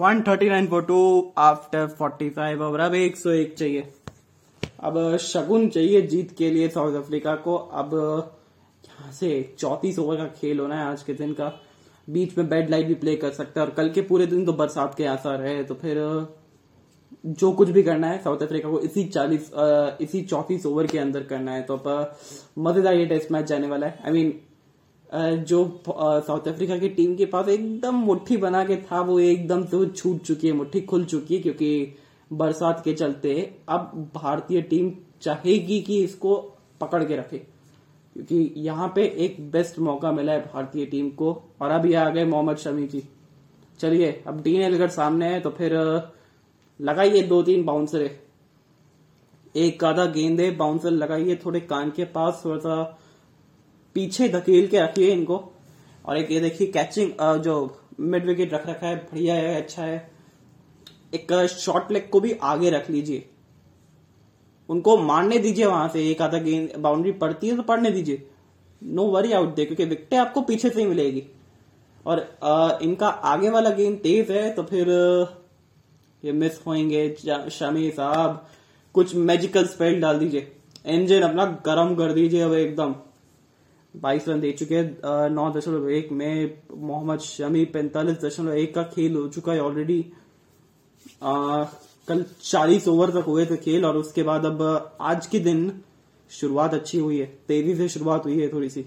139 for to after 45 over अब 101 चाहिए। अब शगुन चाहिए जीत के लिए साउथ अफ्रीका को। अब यहाँ से चौतीस ओवर का खेल होना है आज के दिन का। बीच में बेड लाइट भी प्ले कर सकता है। और कल के पूरे दिन तो बरसात के आसार है। तो फिर जो कुछ भी करना है साउथ अफ्रीका को इसी चालीस इसी चौतीस ओवर के अंदर करना है। तो अब मज़ेदार ये टेस्ट मैच जाने वाला है। आई I मीन mean, जो साउथ अफ्रीका की टीम के पास एकदम मुट्ठी बना के था, वो एकदम से छूट चुकी है, मुट्ठी खुल चुकी है, क्योंकि बरसात के चलते अब भारतीय टीम चाहेगी कि इसको पकड़ के रखे। क्योंकि यहाँ पे एक बेस्ट मौका मिला है भारतीय टीम को, और अभी आ गए मोहम्मद शमी जी। चलिए, अब डीन एलगर सामने है तो फिर लगाइए दो तीन बाउंसर एक आधा गेंद है बाउंसर लगाइए, थोड़े कान के पास, थोड़ा सा पीछे धकेल के रखिए इनको। और एक ये देखिए कैचिंग जो मिड विकेट रख रखा है बढ़िया है अच्छा है। एक शॉर्ट लेग को भी आगे रख लीजिए। उनको मारने दीजिए वहाँ से एक आधा गेंद बाउंड्री पड़ती है तो पड़ने दीजिए। नो वरी आउट दे क्योंकि विकटे आपको पीछे से ही मिलेगी। और आ, इनका आगे वाला गेंद तेज है तो फिर ये मिस होंगे शमी साहब कुछ मैजिकल स्पेल डाल दीजिए। इंजन अपना गर्म कर दीजिए अब एकदम। बाईस रन दे चुके हैं। नौ दशमलव एक में मोहम्मद शमी पैंतालीस दशमलव एक का खेल हो चुका है ऑलरेडी कल चालीस ओवर तक हुए थे खेल और उसके बाद अब आज के दिन शुरुआत अच्छी हुई है। तेज़ी से शुरुआत हुई है थोड़ी सी।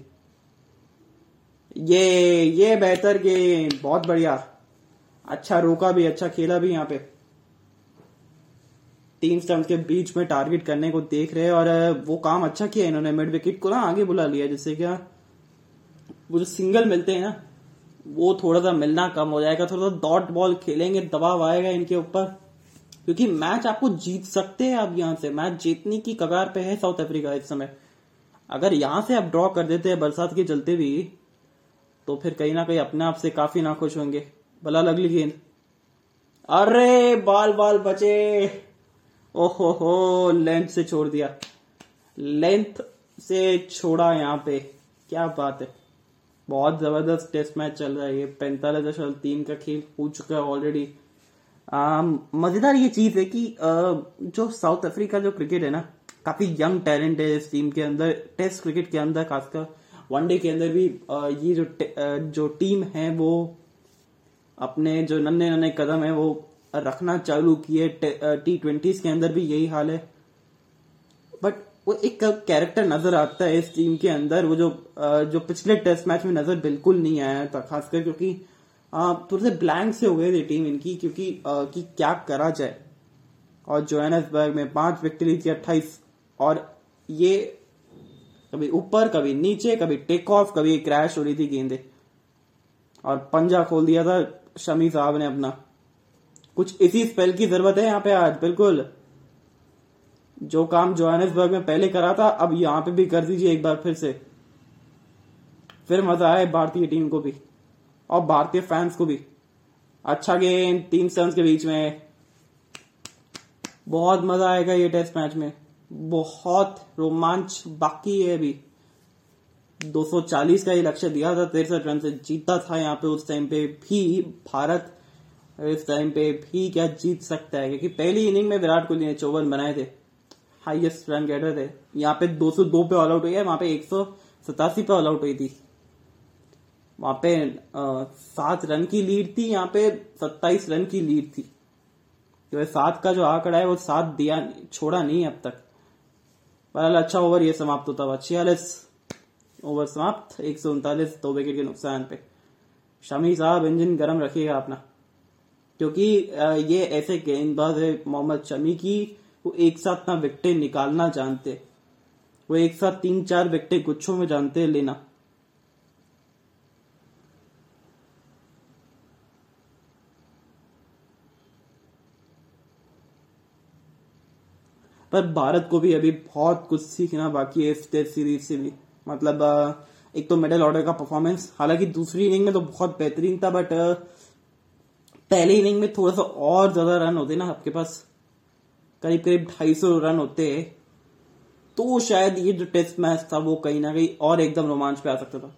ये ये बेहतर गेम, बहुत बढ़िया। अच्छा रोका भी अच्छा खेला भी यहाँ पे। तीन स्टम्प के बीच में टारगेट करने को देख रहे हैं और वो काम अच्छा किया इन्होंने मिड विकेट को ना आगे बुला लिया, जिससे क्या वो जो सिंगल मिलते हैं ना, वो थोड़ा सा मिलना कम हो जाएगा थोड़ा सा डॉट बॉल खेलेंगे, दबाव आएगा इनके ऊपर। क्योंकि मैच आपको जीत सकते हैं आप यहाँ से मैच जीतने की कगार पे है साउथ अफ्रीका इस समय। अगर यहाँ से आप ड्रॉ कर देते हैं, बरसात के चलते भी तो फिर कहीं ना कहीं अपने आप से काफ़ी नाखुश होंगे। भला लगली गेंद अरे बाल बाल बचे! ओहो हो लेंथ से छोड़ दिया। लेंथ से छोड़ा यहाँ पे। क्या बात है। बहुत ज़बरदस्त टेस्ट मैच चल रहा है ये। पैंतालीस दशमलव तीन का खेल हो चुका है ऑलरेडी मज़ेदार ये चीज़ है कि आ, जो साउथ अफ्रीका जो क्रिकेट है ना काफ़ी यंग टैलेंट है इस टीम के अंदर। टेस्ट क्रिकेट के अंदर खासकर वनडे के अंदर भी आ, ये जो जो टीम है वो अपने जो नन्हे नन्हे कदम है वो रखना चालू किए, टी ट्वेंटीज के अंदर भी यही हाल है। बट वो एक कैरेक्टर नज़र आता है इस टीम के अंदर, वो जो जो पिछले टेस्ट मैच में नज़र बिल्कुल नहीं आया था, खासकर क्योंकि थोड़े से ब्लैंक से हो गए थे टीम इनकी, क्योंकि कि क्या करा जाए। और जोहानसबर्ग में पाँच विकेट थी, अट्ठाईस। और ये कभी ऊपर, कभी नीचे, कभी टेक ऑफ़ कभी क्रैश हो रही थी गेंदे। और पंजा खोल दिया था, शमी साहब ने अपना। कुछ इसी स्पेल की ज़रूरत है यहाँ पे आज, बिल्कुल। जो काम जोहानसबर्ग में पहले करा था, अब यहाँ पे भी कर दीजिए एक बार फिर से। फिर मज़ा आए भारतीय टीम को भी, और भारतीय फैंस को भी। अच्छा गेम तीन स्टम्स के बीच में। बहुत मज़ा आएगा ये टेस्ट मैच में। बहुत रोमांच बाकी है अभी। 240 का ही लक्ष्य दिया था तिरसठ रन से जीता था यहाँ पे उस टाइम पे भी भारत। इस टाइम पे भी क्या जीत सकता है? क्योंकि पहली इनिंग में विराट कोहली ने चौवन बनाए थे। हाईएस्ट रन गेटर थे। यहाँ पे 202 पे ऑल आउट हुई है, वहाँ पे एक पे ऑल आउट हुई थी। वहाँ पे सात रन की लीड थी, यहाँ पे सत्ताईस रन की लीड थी। तो सात का जो आंकड़ा है, वो सात दिया, छोड़ा नहीं अब तक। पर अच्छा ओवर ये समाप्त होता हुआ। छियालीस ओवर समाप्त, एक सौ उनतालीस, दो विकेट के नुकसान पे। शमी साहब इंजन गर्म रखिएगा अपना। क्योंकि ये ऐसे गेंदबाज है, मोहम्मद शमी की, वो एक साथ ना विकटे निकालना जानते। वो एक साथ तीन चार विकटे गुच्छों में जानते लेना। पर भारत को भी अभी बहुत कुछ सीखना बाकी है इस टेस्ट सीरीज़ से भी। मतलब एक तो मिडिल ऑर्डर का परफॉर्मेंस, हालाँकि दूसरी इनिंग में तो बहुत बेहतरीन था, बट पहले इनिंग में थोड़ा सा और ज़्यादा रन होते ना आपके पास। करीब करीब ढाई सौ रन होते। तो शायद ये जो टेस्ट मैच था वो कहीं ना कहीं और एकदम रोमांच पे आ सकता था।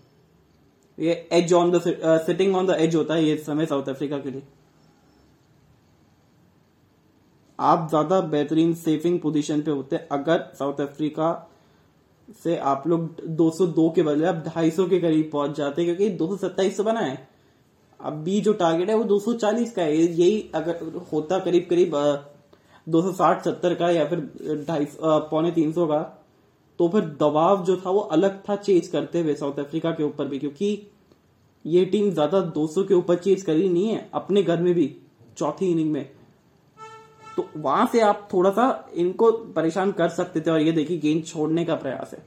ये edge on the sitting on the edge होता है ये समय साउथ अफ्रीका के लिए। आप ज़्यादा बेहतरीन सेफिंग पोजीशन पे होते अगर साउथ अफ्रीका से आप लोग 202 के बदले आप 250 के करीब पहुँच जाते क्योंकि 227 तो बना है। अभी जो टारगेट है, वो 240 का है। यही अगर होता करीब करीब दो सौ साठ, सत्तर का या फिर ढाई पौने तीन सौ का तो फिर दबाव जो था वो अलग था चेज करते हुए साउथ अफ्रीका के ऊपर भी, क्योंकि ये टीम ज़्यादा 200 के ऊपर चेज करी नहीं है, अपने घर में भी, चौथी इनिंग में। तो वहाँ से आप थोड़ा सा इनको परेशान कर सकते थे और ये देखिए, गेंद छोड़ने का प्रयास है।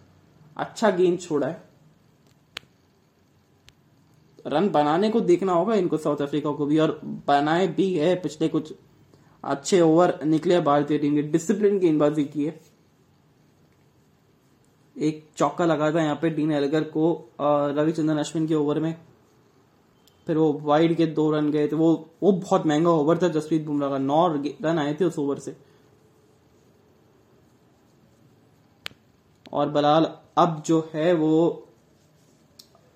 अच्छा गेंद छोड़ा है। रन बनाने को देखना होगा इनको साउथ अफ्रीका को भी, और बनाए भी है पिछले कुछ अच्छे ओवर निकले भारतीय टीम के। डिसिप्लिन गेंदबाजी की है। एक चौका लगा था यहाँ पे डीन एलगर को रविचंद्रन अश्विन के ओवर में। फिर वो वाइड के दो रन गए थे। वो वो बहुत महँगा ओवर था, जसप्रीत बुमराह का। नौ रन आए थे उस ओवर से। और बलाल अब जो है वो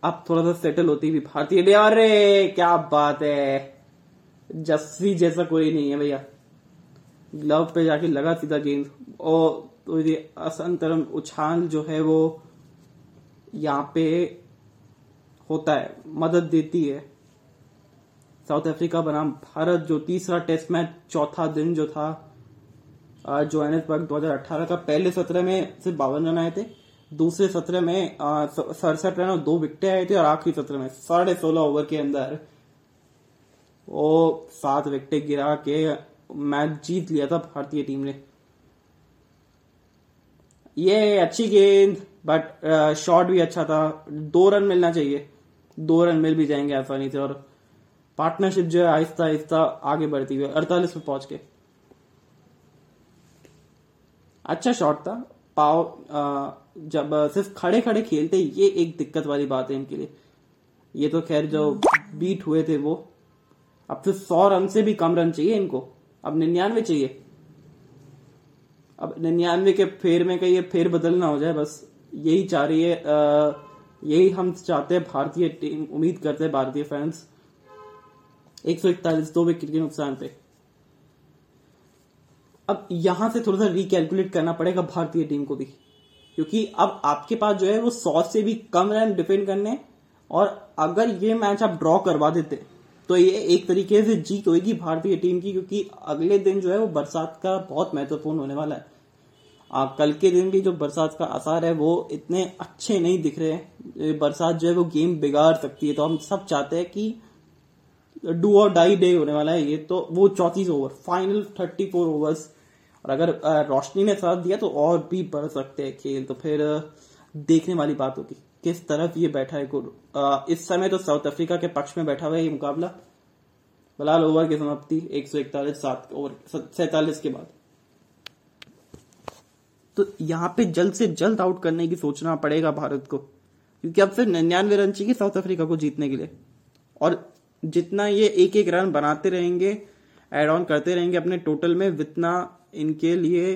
अब थोड़ा सा सेटल होती भी भारतीय अरे, क्या बात है। जस्सी जैसा कोई नहीं है भैया। ग्लव पे जाके लगा सीधा गेंद और तो ये असंतरम उछाल जो है वो यहाँ पे होता है, मदद देती है। साउथ अफ्रीका बनाम भारत जो तीसरा टेस्ट मैच चौथा दिन जो था जो एन जोहानिसबर्ग 2018 का पहले सत्र में सिर्फ़ बावन रन आए थे। दूसरे सत्र में सड़सठ रन और दो विकेट आए थे और आखिरी सत्र में साढ़े सोलह ओवर के अंदर वो सात विकेट गिरा के मैच जीत लिया था भारतीय टीम ने। ये अच्छी गेंद बट शॉट भी अच्छा था। दो रन मिलना चाहिए। दो रन मिल भी जाएँगे आसानी से और पार्टनरशिप जो है आहिस्ता आहिस्ता आगे बढ़ती हुई, अड़तालीस पे पहुँच के अच्छा शॉट था। पाव जब सिर्फ़ खड़े खड़े खेलते ये एक दिक्कत वाली बात है इनके लिए। ये तो खैर जो बीट हुए थे वो, अब फिर सौ रन से भी कम रन चाहिए इनको। अब निन्यानवे चाहिए। अब निन्यानवे के फेर में कहीं फेर बदलना हो जाए, बस यही चाह रही है यही हम चाहते हैं भारतीय टीम, उम्मीद करते हैं भारतीय फैंस एक सौ इकतालीस, दो विकेट के नुकसान पे। अब यहाँ से थोड़ा सा रिकैलकुलेट करना पड़ेगा भारतीय टीम को भी। क्योंकि अब आपके पास जो है वो सौ से भी कम रन डिफेंड करने और अगर ये मैच आप ड्रॉ करवा देते तो ये एक तरीके से जीत होगी भारतीय टीम की क्योंकि अगले दिन जो है वो बरसात का बहुत महत्वपूर्ण होने वाला है। आ, कल के दिन भी जो बरसात का आसार है वो इतने अच्छे नहीं दिख रहे हैं। बरसात जो है वो गेम बिगाड़ सकती है। तो हम सब चाहते हैं कि डू और डाई डे होने वाला है ये। तो वो चौतीस over final thirty four overs और अगर रोशनी ने साथ दिया तो और भी बढ़ सकते हैं खेल। तो फिर देखने वाली बात होगी किस तरफ़ ये बैठा है गुरु। इस समय तो साउथ अफ्रीका के पक्ष में बैठा हुआ है ये मुकाबला। बलाल ओवर की समाप्ति, एक सौ इकतालीस, सात ओवर सैतालीस के बाद। तो यहाँ पे जल्द से जल्द आउट करने की सोचना पड़ेगा भारत को, क्योंकि अब फिर निन्यानवे रन चाहिए साउथ अफ्रीका को जीतने के लिए। और जितना ये एक एक रन बनाते रहेंगे एड ऑन करते रहेंगे अपने टोटल में जितना इनके लिए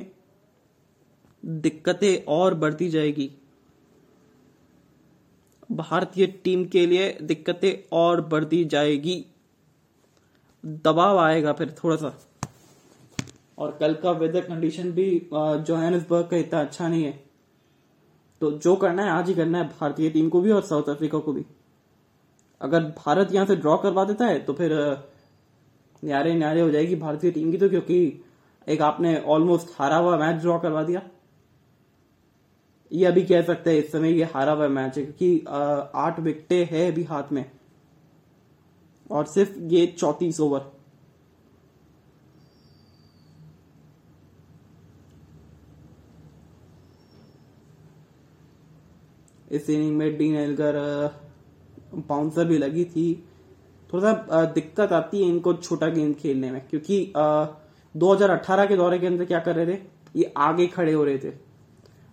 दिक्कतें और बढ़ती जाएगी। भारतीय टीम के लिए दिक्कतें और बढ़ती जाएगी। दबाव आएगा फिर थोड़ा सा। और कल का वेदर कंडीशन भी जोहानिसबर्ग का इतना अच्छा नहीं है। तो जो करना है, आज ही करना है भारतीय टीम को भी और साउथ अफ्रीका को भी। अगर भारत यहाँ से ड्रॉ करवा देता है तो फिर न्यारे न्यारे हो जाएगी भारतीय टीम की तो क्योंकि एक आपने ऑलमोस्ट हारा हुआ मैच ड्रॉ करवा दिया। ये अभी कह सकते हैं इस समय ये हारा हुआ मैच है क्योंकि आठ विकटे है अभी हाथ में। और सिर्फ़ ये चौतीस ओवर इस इनिंग में डीन एलगर बाउंसर भी लगी थी। थोड़ा सा दिक्कत आती है इनको छोटा गेंद खेलने में क्योंकि आ, 2018 के दौरे के अंदर क्या कर रहे थे? ये आगे खड़े हो रहे थे।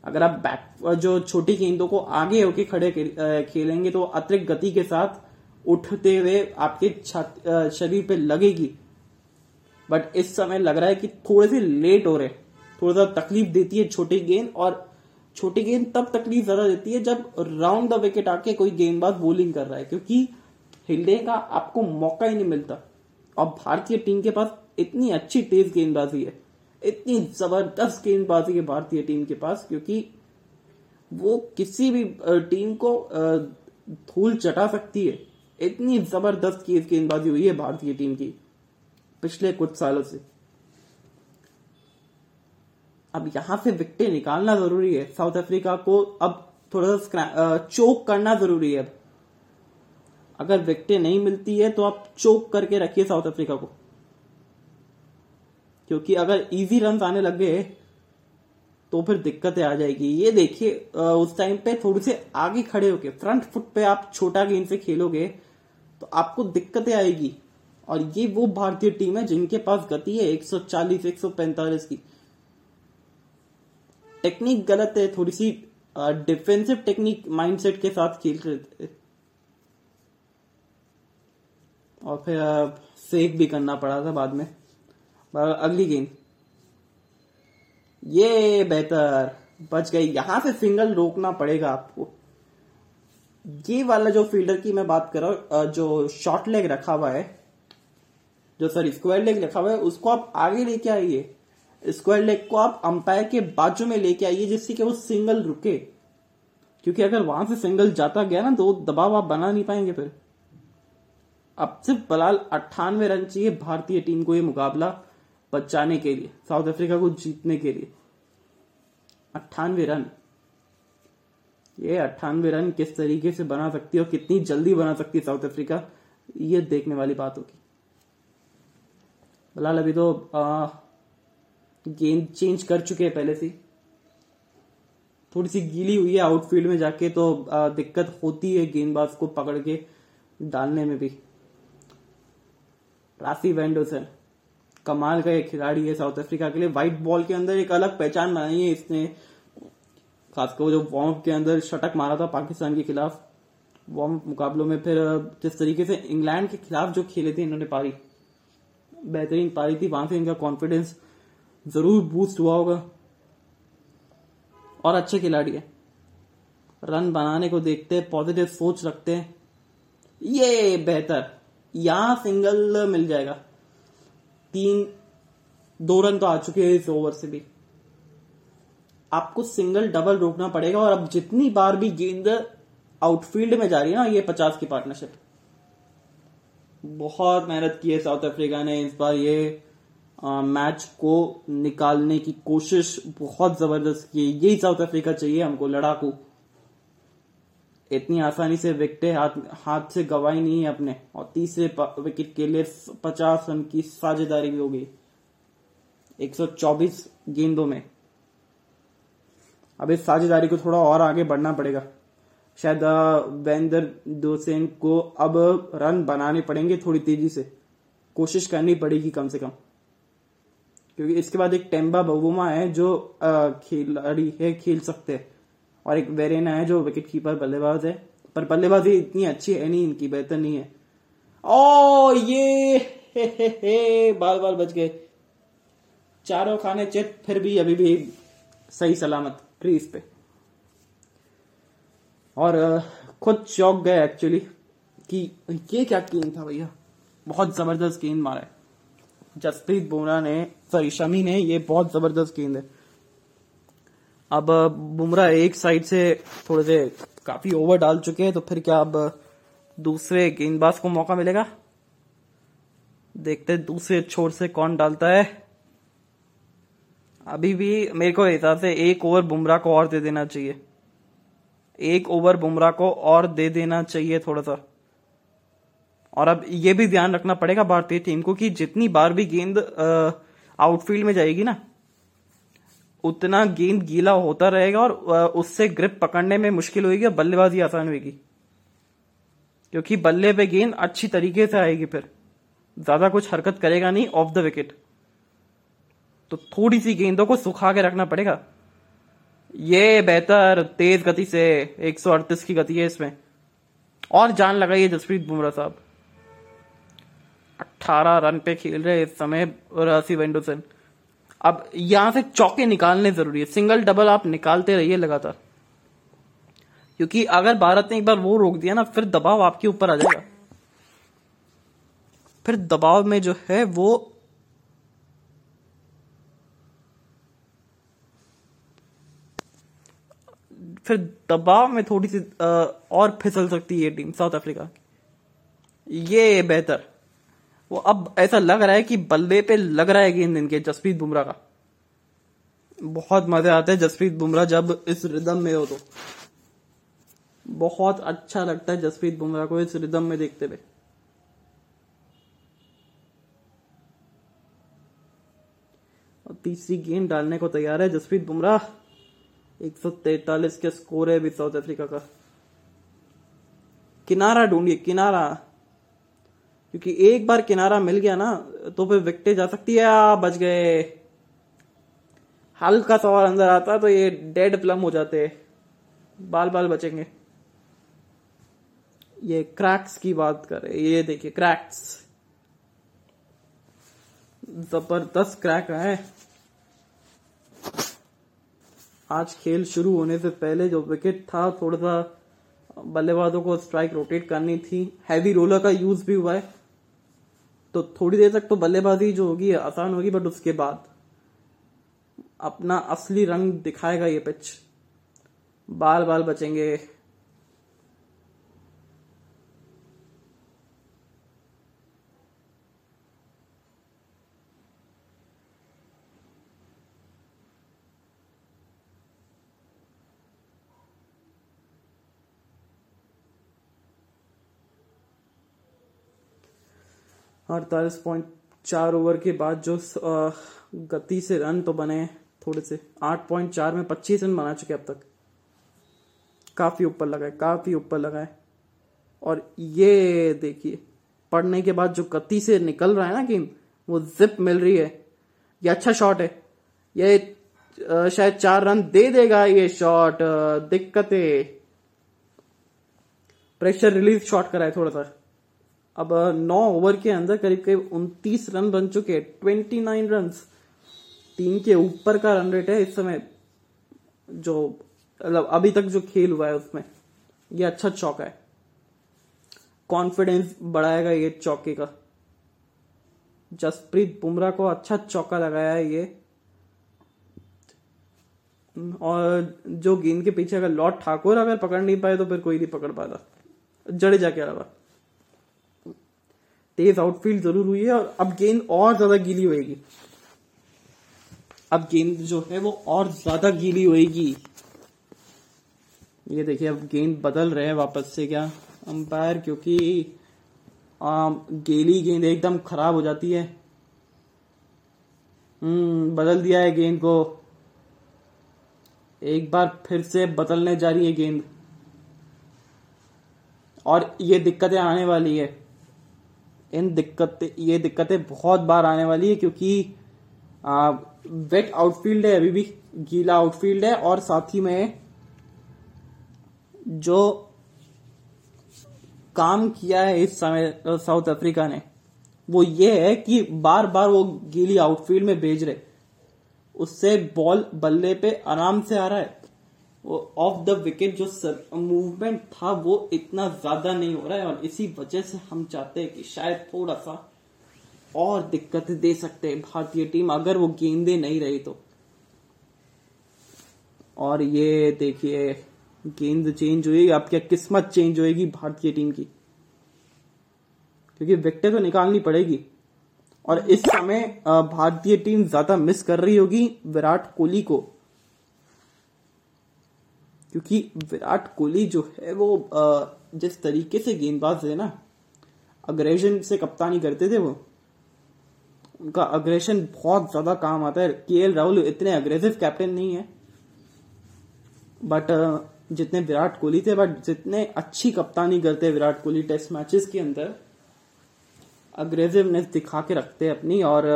अगर आप बैक जो छोटी गेंदों को आगे होके खड़े खेलेंगे तो अतिरिक्त गति के साथ उठते हुए आपके शरीर पे लगेगी। बट इस समय लग रहा है कि थोड़े से लेट हो रहे थोड़ा सा तकलीफ़ देती है छोटी गेंद, और छोटी गेंद तब तकलीफ़ ज़्यादा देती है जब राउंड द विकेट आके कोई गेंदबाज बॉलिंग कर रहा है। क्योंकि हिलने का आपको मौका ही नहीं मिलता। और भारतीय टीम के पास इतनी अच्छी तेज गेंदबाजी है, इतनी ज़बरदस्त गेंदबाजी है भारतीय टीम के पास, क्योंकि वो किसी भी टीम को धूल चटा सकती है। इतनी ज़बरदस्त तेज गेंदबाजी हुई है भारतीय टीम की, पिछले कुछ सालों से। अब यहाँ से विकटें निकालना ज़रूरी है। साउथ अफ्रीका को अब थोड़ा सा चोक करना ज़रूरी है अब। अगर विकटें नहीं मिलती है तो आप चोक करके रखिए साउथ अफ्रीका को। क्योंकि अगर इजी रन आने लग गए तो फिर दिक्कतें आ जाएगी। ये देखिए उस टाइम पे थोड़ी से आगे खड़े होके फ्रंट फुट पे आप छोटा गेंद से खेलोगे तो आपको दिक्कतें आएगी। और ये वो भारतीय टीम है जिनके पास गति है 140 145 की। टेक्निक गलत है, थोड़ी सी डिफेंसिव टेक्निक माइंडसेट के साथ खेल रहे थे। और फिर सेक भी करना पड़ा था बाद में। अगली गेंद। ये बेहतर। बच गई। यहाँ से सिंगल रोकना पड़ेगा आपको। ये वाला जो फील्डर की मैं बात कर रहा हूँ जो शॉर्ट लेग रखा हुआ है, जो सॉरी स्क्वायर लेग रखा हुआ है, उसको आप आगे लेके आइए। स्क्वायर लेग को आप अंपायर के बाजू में लेके आइए, जिससे कि वो सिंगल रुके। क्योंकि अगर वहाँ से सिंगल जाता गया ना तो दबाव आप बना नहीं पाएँगे फिर। अब सिर्फ़ बलाल अट्ठानवे रन चाहिए भारतीय टीम को ये मुकाबला। बचाने के लिए साउथ अफ्रीका को जीतने के लिए। अट्ठानवे रन। ये अट्ठानवे रन किस तरीके से बना सकती है और कितनी जल्दी बना सकती है साउथ अफ्रीका ये देखने वाली बात होगी। बलाल अभी तो गेंद चेंज कर चुके हैं पहले से। थोड़ी सी गीली हुई है आउटफील्ड में जाके तो आ, दिक्कत होती है गेंदबाज को पकड़ के डालने में भी। राफी वेंडोसन कमाल का एक खिलाड़ी है साउथ अफ्रीका के लिए। व्हाइट बॉल के अंदर एक अलग पहचान बनाई है इसने। खासकर वो जो वार्म के अंदर शटक मारा था पाकिस्तान के खिलाफ। वार्म मुकाबलों में फिर जिस तरीके से इंग्लैंड के खिलाफ जो खेले थे इन्होंने पारी। बेहतरीन पारी थी, वहाँ से इनका कॉन्फिडेंस ज़रूर बूस्ट हुआ होगा। और अच्छे खिलाड़ी है। रन बनाने को देखते हैं पॉजिटिव सोच रखते हैं। ये बेहतर। यहाँ सिंगल मिल जाएगा। तीन दो रन तो आ चुके हैं इस ओवर से भी। आपको सिंगल डबल रोकना पड़ेगा और अब जितनी बार भी गेंद आउटफील्ड में जा रही है ना ये पचास की पार्टनरशिप बहुत मेहनत की है साउथ अफ्रीका ने इस बार ये आ, मैच को निकालने की कोशिश बहुत ज़बरदस्त की है। यही साउथ अफ्रीका चाहिए हमको लड़ाकू। इतनी आसानी से विकटे हाथ हाथ से गवाई नहीं है अपने। और तीसरे विकेट के लिए पचास रन की साझेदारी भी हो गई। 124 गेंदों में। अब इस साझेदारी को थोड़ा और आगे बढ़ना पड़ेगा। शायद वेंदर दोसेन को अब रन बनाने पड़ेंगे थोड़ी तेज़ी से। कोशिश करनी पड़ेगी कम से कम। क्योंकि इसके बाद एक टेम्बा बबुमा है जो खिलाड़ी है, खेल सकते हैं। और एक वेरेना है जो विकेट कीपर बल्लेबाज है। पर बल्लेबाजी इतनी अच्छी है नहीं, इनकी बेहतर नहीं है। ओ ये, हे हे हे बाल बाल बच गए। चारों खाने चित, फिर भी अभी भी सही सलामत क्रीज पे। और खुद चौक गए एक्चुअली कि ये क्या गेंद था भैया? बहुत ज़बरदस्त गेंद मारा है। जसप्रीत बुमराह ने, सॉरी, शमी ने, ये बहुत ज़बरदस्त गेंद है। अब बुमराह एक साइड से थोड़े से काफ़ी ओवर डाल चुके हैं तो फिर क्या अब दूसरे गेंदबाज को मौका मिलेगा? देखते दूसरे छोर से कौन डालता है। अभी भी मेरे को हिसाब से एक ओवर बुमराह को और दे देना चाहिए। एक ओवर बुमराह को और दे देना चाहिए थोड़ा सा और अब ये भी ध्यान रखना पड़ेगा भारतीय टीम को कि जितनी बार भी गेंद आउटफील्ड में जाएगी ना उतना गेंद गीला होता रहेगा और उससे ग्रिप पकड़ने में मुश्किल होगी और बल्लेबाजी आसान होगी क्योंकि बल्ले पे गेंद अच्छी तरीके से आएगी फिर। ज़्यादा कुछ हरकत करेगा नहीं ऑफ़ द विकेट तो थोड़ी सी गेंदों को सुखा के रखना पड़ेगा। ये बेहतर तेज गति से 138 की गति है इसमें। और जान लगाइए जसप्रीत बुमराह साहब। 18 रन पे खेल रहे इस समय रासी वेंडोसन। अब यहाँ से चौके निकालने ज़रूरी है। सिंगल, डबल आप निकालते रहिए लगातार। क्योंकि अगर भारत ने एक बार वो रोक दिया ना, फिर दबाव आपके ऊपर आ जाएगा। फिर दबाव में जो है वो फिर दबाव में थोड़ी सी और फिसल सकती है टीम, साउथ अफ्रीका। ये बेहतर। वो अब ऐसा लग रहा है कि बल्ले पे लग रहा है गेंद इनके जसप्रीत बुमराह का। बहुत मज़े आते हैं जसप्रीत बुमराह जब इस रिदम में हो तो। बहुत अच्छा लगता है जसप्रीत बुमराह को इस रिदम में देखते हुए। और तीसरी गेंद डालने को तैयार है जसप्रीत बुमराह। 143 के स्कोर है अभी साउथ अफ्रीका का। किनारा ढूंढिए, किनारा। क्योंकि एक बार किनारा मिल गया ना तो फिर विकटे जा सकती है आ, बच गए। हल्का सा और अंदर आता तो ये डेड प्लम हो जाते बाल बाल बचेंगे। ये क्रैक्स की बात करें ये देखिए क्रैक्स ज़बरदस्त क्रैक है। आज खेल शुरू होने से पहले जो विकेट था थोड़ा सा बल्लेबाजों को स्ट्राइक रोटेट करनी थी। हैवी रोलर का यूज़ भी हुआ है। तो थोड़ी देर तक तो बल्लेबाजी जो होगी आसान होगी बट उसके बाद अपना असली रंग दिखाएगा ये पिच बाल बाल बचेंगे। अड़तालीस पॉइंट चार ओवर के बाद जो गति से रन तो बने थोड़े से आठ पॉइंट चार में पच्चीस रन बना चुके अब तक। काफ़ी ऊपर लगा है, काफ़ी ऊपर लगा है। और ये देखिए, पढ़ने के बाद जो गति से निकल रहा है ना गेम, वो जिप मिल रही है। ये अच्छा शॉट है। ये शायद चार रन दे देगा ये शॉट दिक्कत। है प्रेशर रिलीज़ शॉट कराए थोड़ा सा। अब नौ ओवर के अंदर करीब करीब उनतीस रन बन चुके हैं ट्वेंटी नाइन रन टीम के ऊपर का रन रेट है इस समय जो मतलब अभी तक जो खेल हुआ है उसमें, ये अच्छा चौका है। कॉन्फिडेंस बढ़ाएगा ये चौके का। जसप्रीत बुमराह को अच्छा चौका लगाया है ये। और जो गेंद के पीछे अगर लॉर्ड ठाकुर अगर पकड़ नहीं पाए तो फिर कोई नहीं पकड़ पाता, जडेजा के अलावा। तेज आउटफील्ड ज़रूर हुई है और अब गेंद और ज़्यादा गीली होएगी। अब गेंद जो है वो और ज़्यादा गीली होएगी। ये देखिए, अब गेंद बदल रहे हैं वापस से क्या? अंपायर, क्योंकि गेली गेंद एकदम खराब हो जाती है। हम्म बदल दिया है गेंद को। एक बार फिर से बदलने जा रही है गेंद। और ये दिक्कतें आने वाली है। इन दिक्कतें, ये दिक्कतें बहुत बार आने वाली है क्योंकि वेट आउटफील्ड है, अभी भी गीला आउटफील्ड है और साथ ही में जो काम किया है इस समय साउथ अफ्रीका ने, वो ये है कि बार बार वो गीली आउटफील्ड में भेज रहे उससे बॉल बल्ले पे आराम से आ रहा है। ऑफ़ द विकेट जो मूवमेंट था, वो इतना ज़्यादा नहीं हो रहा है और इसी वजह से हम चाहते हैं कि शायद थोड़ा सा और दिक्कत दे सकते हैं भारतीय टीम अगर वो गेंदे नहीं रही तो। और ये देखिए, गेंद चेंज हुई, अब क्या किस्मत चेंज होएगी भारतीय टीम की? क्योंकि विकेट तो निकालनी पड़ेगी। और इस समय भारतीय टीम ज़्यादा मिस कर रही होगी विराट कोहली को। क्योंकि विराट कोहली जो है वो जिस तरीके से गेंदबाज है ना अग्रेशन से कप्तानी करते थे वो, उनका अग्रेशन बहुत ज़्यादा काम आता है। के एल राहुल इतने अग्रेसिव कैप्टन नहीं है। बट जितने विराट कोहली थे बट जितने अच्छी कप्तानी करते हैं विराट कोहली टेस्ट मैचेस के अंदर अग्रेसिवनेस दिखा के रखते हैं अपनी। और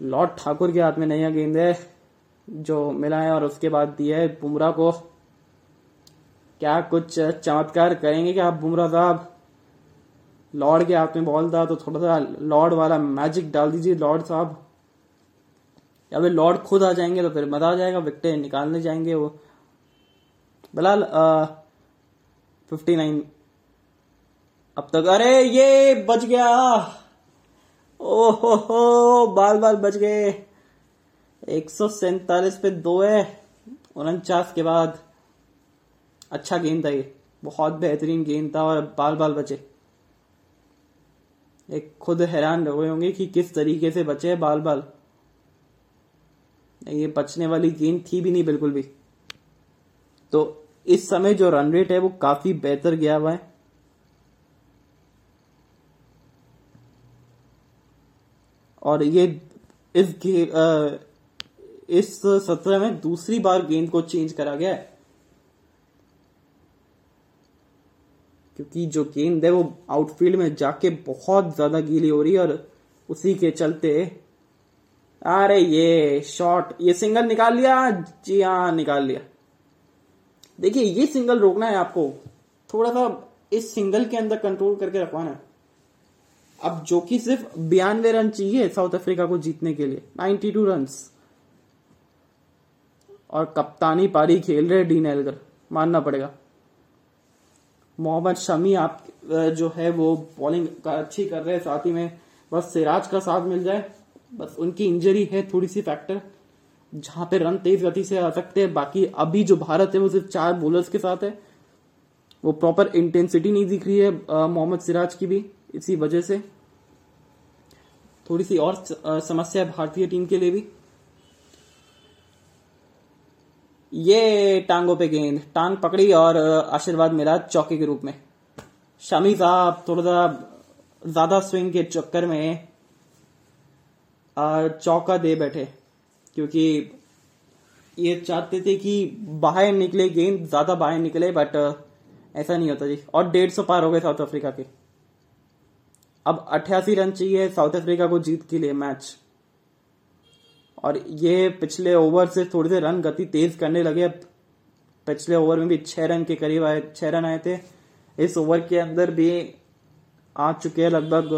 लॉर्ड ठाकुर के हाथ में नया गेंद है। जो मिला है और उसके बाद दिया है बुमराह को। क्या कुछ चमत्कार करेंगे क्या बुमराह साहब? लॉर्ड के हाथ में बॉल था तो थोड़ा सा लॉर्ड वाला मैजिक डाल दीजिए लॉर्ड साहब। या फिर लॉर्ड खुद आ जाएँगे तो फिर मज़ा आ जाएगा, विकटे निकालने जाएँगे वो। बिलाल फिफ्टी नाइन अब तक, अरे ये बच गया। ओहो हो बाल बाल बच गए। एक सौ सैतालीस पे दो है। उनचास के बाद अच्छा गेंद था ये। बहुत बेहतरीन गेंद था और बाल बाल बचे। एक खुद हैरान रहे होंगे कि किस तरीके से बचे बाल बाल ये बचने वाली गेंद थी भी नहीं बिल्कुल भी। तो इस समय जो रन रेट है वो काफ़ी बेहतर गया हुआ है। और ये इस इस सत्र में दूसरी बार गेंद को चेंज करा गया है। क्योंकि जो गेंद है वो आउटफील्ड में जाके बहुत ज़्यादा गीली हो रही है और उसी के चलते, अरे ये शॉट, ये सिंगल निकाल लिया, जी हाँ निकाल लिया। देखिए, ये सिंगल रोकना है आपको। थोड़ा सा इस सिंगल के अंदर कंट्रोल करके रखवाना है। अब जो कि सिर्फ़ बयानवे रन चाहिए साउथ अफ्रीका को जीतने के लिए 92 रन और कप्तानी पारी खेल रहे डीन एलगर। मानना पड़ेगा। मोहम्मद शमी आप जो है वो बॉलिंग अच्छी कर रहे हैं, साथ ही में बस सिराज का साथ मिल जाए। बस उनकी इंजरी है थोड़ी सी फैक्टर जहाँ पे रन तेज गति से आ सकते हैं, बाकी अभी जो भारत है, वो सिर्फ़ चार बोलर्स के साथ है। वो प्रॉपर इंटेंसिटी नहीं दिख रही है मोहम्मद सिराज की भी, इसी वजह से। थोड़ी सी और समस्या है भारतीय टीम के लिए भी। ये टांगों पे गेंद। टांग पकड़ी और आशीर्वाद मिला चौके के रूप में। शमी साहब थोड़ा सा ज़्यादा स्विंग के चक्कर में चौका दे बैठे। क्योंकि ये चाहते थे कि बाहर निकले, गेंद ज़्यादा बाहर निकले बट ऐसा नहीं होता जी। और डेढ़ सौ पार हो गए साउथ अफ्रीका के। अब अट्ठासी रन चाहिए साउथ अफ्रीका को जीत के लिए मैच। और ये पिछले ओवर से थोड़ी देर रन गति तेज करने लगे। अब पिछले ओवर में भी छह रन के करीब आए, छह रन आए थे। इस ओवर के अंदर भी आ चुके हैं लगभग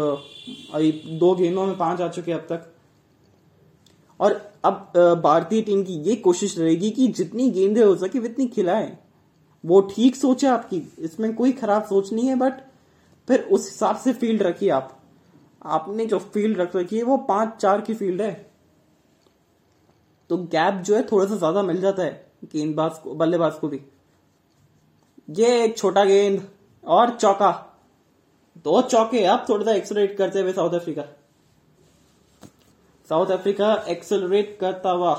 दो गेंदों में पाँच आ चुके हैं अब तक। और अब भारतीय टीम की ये कोशिश रहेगी कि जितनी गेंदें हो सके उतनी खिलाए। वो ठीक सोच आपकी, इसमें कोई खराब सोच नहीं है, बट फिर उस हिसाब से फ़ील्ड रखिए आप। आपने जो फ़ील्ड रख रखी है वो पाँच चार की फ़ील्ड है। तो गैप जो है थोड़ा सा ज़्यादा मिल जाता है गेंदबाज को, बल्लेबाज को भी। ये एक छोटा गेंद और चौका। दो चौके आप थोड़ा सा एक्सलरेट करते हुए South Africa South Africa accelerate करता हुआ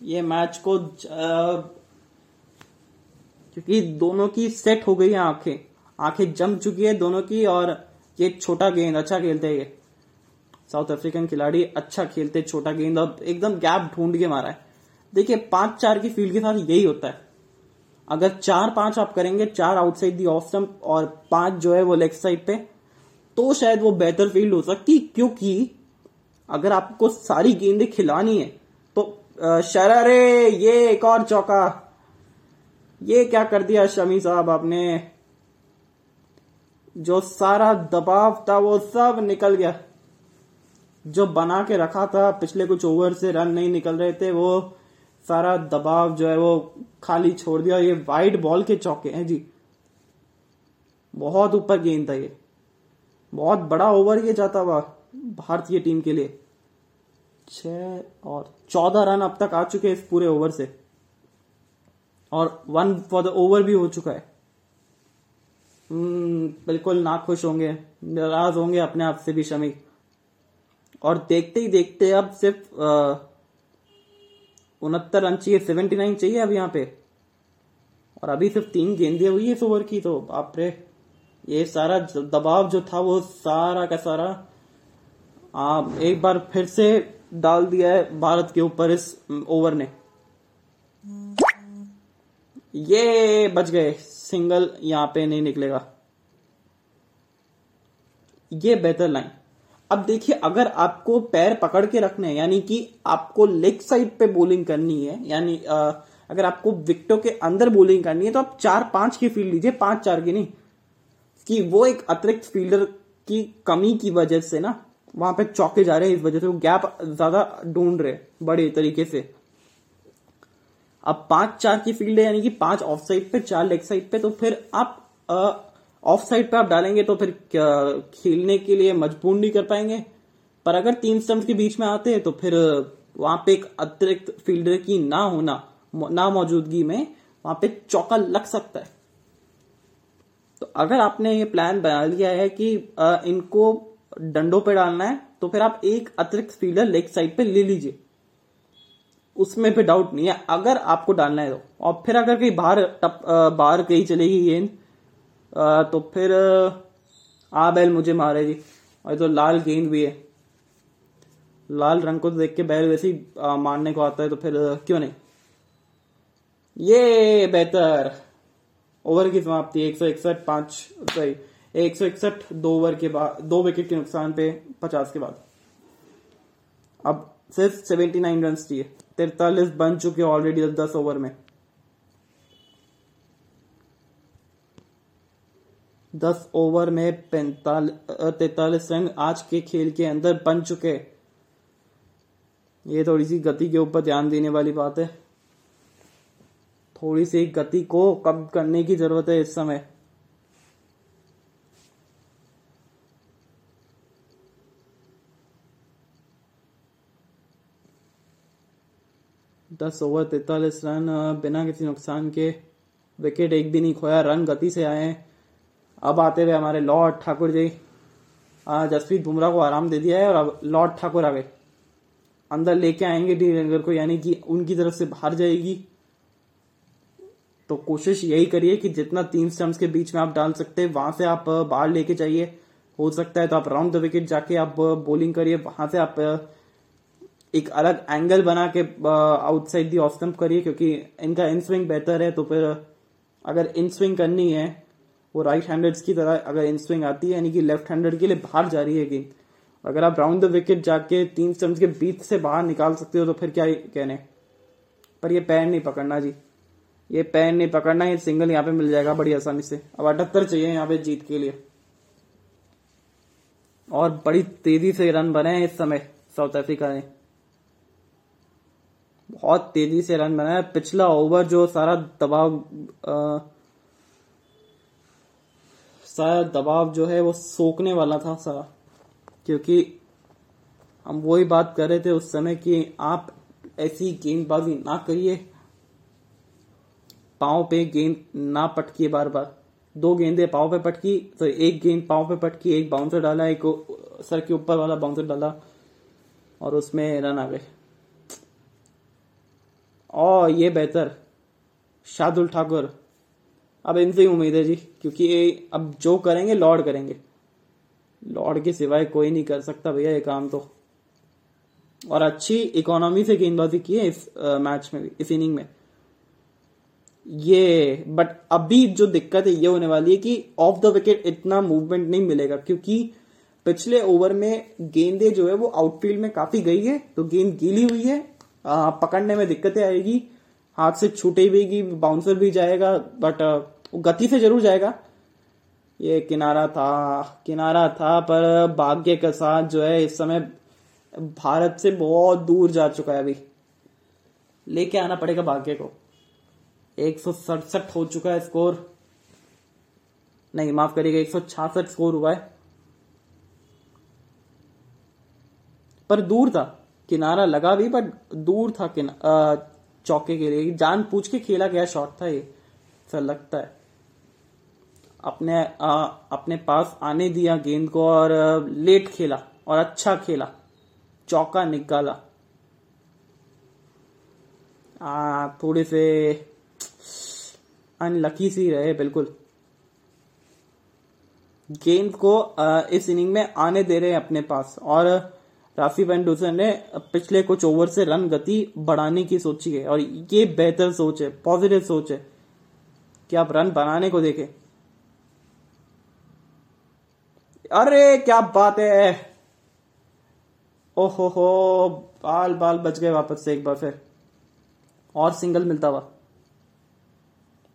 ये मैच को क्योंकि दोनों की सेट हो गई है आँखें। आँखें जम चुकी है दोनों की और ये छोटा गेंद अच्छा खेलते हैं ये। साउथ अफ्रीकन खिलाड़ी अच्छा खेलते, छोटा गेंद, अब एकदम गैप ढूंढ के मारा है। देखिए पाँच चार की फ़ील्ड के साथ यही होता है। अगर चार पाँच आप करेंगे, चार आउटसाइड दी ऑफ़ स्टंप और पाँच जो है वो लेग साइड पे तो शायद वो बेहतर फ़ील्ड हो सकती क्योंकि अगर आपको सारी गेंदें खिलानी है तो शरारे ये एक और चौका। ये क्या कर दिया शमी साहब आपने? जो सारा दबाव था वो सब निकल गया। जो बना के रखा था पिछले कुछ ओवर से रन नहीं निकल रहे थे वो सारा दबाव जो है वो खाली छोड़ दिया। ये वाइड बॉल के चौके हैं जी। बहुत ऊपर गेंद था ये। बहुत बड़ा ओवर ये जाता हुआ भारतीय टीम के लिए। छ और चौदह रन अब तक आ चुके हैं इस पूरे ओवर से। और वन फॉर द ओवर भी हो चुका है। हम्म, बिल्कुल ना खुश होंगे नाराज़ होंगे अपने आप से भी शमी। और देखते ही देखते अब सिर्फ़ उनहत्तर रन चाहिए सेवेंटी नाइन चाहिए अब यहाँ पे। और अभी सिर्फ़ तीन गेंदे हुई है इस ओवर की तो बाप रे ये सारा दबाव जो था वो सारा का सारा आ, एक बार फिर से डाल दिया है भारत के ऊपर इस ओवर ने। ये बच गए सिंगल यहाँ पे नहीं निकलेगा। ये बेहतर लाइन। अब देखिए, अगर आपको पैर पकड़ के रखने हैं, यानी कि आपको लेग साइड पे बॉलिंग करनी है, यानी अगर आपको विकटों के अंदर बॉलिंग करनी है तो आप चार पाँच की फ़ील्ड लीजिए, पाँच चार की नहीं, कि वो एक अतिरिक्त फील्डर की कमी की वजह से ना, वहाँ पे चौके जा रहे हैं, इस वजह से वो गैप ज़्यादा ढूंढ रहे बड़े तरीके से। अब पाँच चार की फ़ील्ड है, यानी कि पाँच ऑफ़ साइड पे, चार लेग साइड पे तो फिर आप ऑफ़ साइड पे आप डालेंगे तो फिर खेलने के लिए मजबूर नहीं कर पाएँगे। पर अगर तीन स्टम्प के बीच में आते हैं तो फिर वहाँ पे एक अतिरिक्त फील्डर की ना होना ना मौजूदगी में वहाँ पे चौका लग सकता है। तो अगर आपने ये प्लान बना लिया है कि इनको डंडों पे डालना है तो फिर आप एक अतिरिक्त फील्डर लेग साइड पे ले लीजिए। उसमें भी डाउट नहीं है। अगर आपको डालना है तो। और फिर अगर कहीं बाहर बाहर कहीं चलेगी गेंद तो फिर, आ, बैल मुझे मारेगी और तो लाल गेंद भी है। लाल रंग को देख के बैल वैसे ही मारने को आता है तो फिर क्यों नहीं? ये बेहतर। ओवर की समाप्ति, एक सौ इकसठ, पाँच, सॉरी, एक सौ इकसठ, दो ओवर के बाद, दो विकेट के नुकसान पे पचास के बाद। अब सिर्फ़ सेवेंटी नाइन रन चाहिए तिरतालीस बन चुके ऑलरेडी दस ओवर में। दस ओवर में पैंतालीस तैतालीस रन आज के खेल के अंदर बन चुके। ये थोड़ी सी गति के ऊपर ध्यान देने वाली बात है। थोड़ी सी गति को कम करने की ज़रूरत है इस समय। दस ओवर, तैतालीस रन बिना किसी नुकसान के। विकेट एक भी नहीं खोया, रन गति से आए अब आते हुए हमारे लॉर्ड ठाकुर जी जसप्रीत बुमराह को आराम दे दिया है और अब लॉर्ड ठाकुर आ गए। अंदर लेके आएँगे डी रंगर को, यानी कि उनकी तरफ़ से बाहर जाएगी। तो कोशिश यही करिए कि जितना तीन स्टम्प्स के बीच में आप डाल सकते हैं, वहाँ से आप बाहर लेके जाइए। हो सकता है तो आप राउंड द विकेट जाके आप बॉलिंग करिए, वहाँ से आप एक अलग एंगल बना के आउटसाइड दी ऑफ़ स्टम्प करिए, क्योंकि इनका इन स्विंग बेहतर है तो फिर अगर इन स्विंग करनी है वो राइट हैंडर्स की तरह अगर इन स्विंग आती है यानी कि लेफ़्ट हैंडर के लिए बाहर जा रही है गेंद अगर आप राउंड द विकेट जाके तीन स्टम्प्स के बीच से बाहर निकाल सकते हो तो फिर क्या कहने पर ये पैर नहीं पकड़ना जी। ये पैर नहीं पकड़ना ये सिंगल यहाँ पे मिल जाएगा बड़ी आसानी से। अब अठहत्तर चाहिए यहाँ पे जीत के लिए। और बड़ी तेज़ी से रन बने हैं इस समय साउथ अफ्रीका ने। बहुत तेज़ी से रन बनाया पिछला ओवर जो सारा दबाव आ, सारा दबाव जो है वो सोखने वाला था सारा। क्योंकि हम वही बात कर रहे थे उस समय कि आप ऐसी गेंदबाजी ना करिए। पाँव पे गेंद ना पटकी बार बार। दो गेंदे पाँव पे पटकी तो एक गेंद पाँव पे पटकी, एक बाउंसर डाला, एक सर के ऊपर वाला बाउंसर डाला और उसमें रन आ गए। और ये बेहतर शादुल ठाकुर अब इनसे ही उम्मीद है जी क्योंकि ये अब जो करेंगे लॉर्ड करेंगे। लॉर्ड के सिवाय कोई नहीं कर सकता भैया ये काम तो। और अच्छी इकोनॉमी से गेंदबाजी की है इस मैच में भी इस इनिंग में। ये बट अभी जो दिक्कत है ये होने वाली है कि ऑफ़ द विकेट इतना मूवमेंट नहीं मिलेगा क्योंकि पिछले ओवर में गेंदे जो है वो आउटफील्ड में काफ़ी गई है तो गेंद गीली हुई है। आ, पकड़ने में दिक्कतें आएगी हाथ से छूटे भी बाउंसर भी जाएगा बट गति से ज़रूर जाएगा। ये किनारा था किनारा था, पर भाग्य के साथ जो है, इस समय भारत से बहुत दूर जा चुका है अभी। लेके आना पड़ेगा भाग्य को। एक सौ सड़सठ हो चुका है स्कोर नहीं, माफ़ करिएगा, एक सौ छियासठ स्कोर हुआ है। पर दूर था। किनारा लगा भी बट दूर था किना चौके के लिए। जान पूछ के खेला गया शॉट था ये सर लगता है। अपने आ, अपने पास आने दिया गेंद को और लेट खेला और अच्छा खेला। चौका निकाला। आ, थोड़े से अनलकी सी रहे बिल्कुल। गेंद को इस इनिंग में आने दे रहे हैं अपने पास और राफी वेंडूसन ने पिछले कुछ ओवर से रन गति बढ़ाने की सोची है और ये बेहतर सोच है पॉजिटिव सोच है कि आप रन बनाने को देखें। अरे, क्या बात है। ओहो हो, बाल बाल बच गए वापस से एक बार फिर। और सिंगल मिलता हुआ।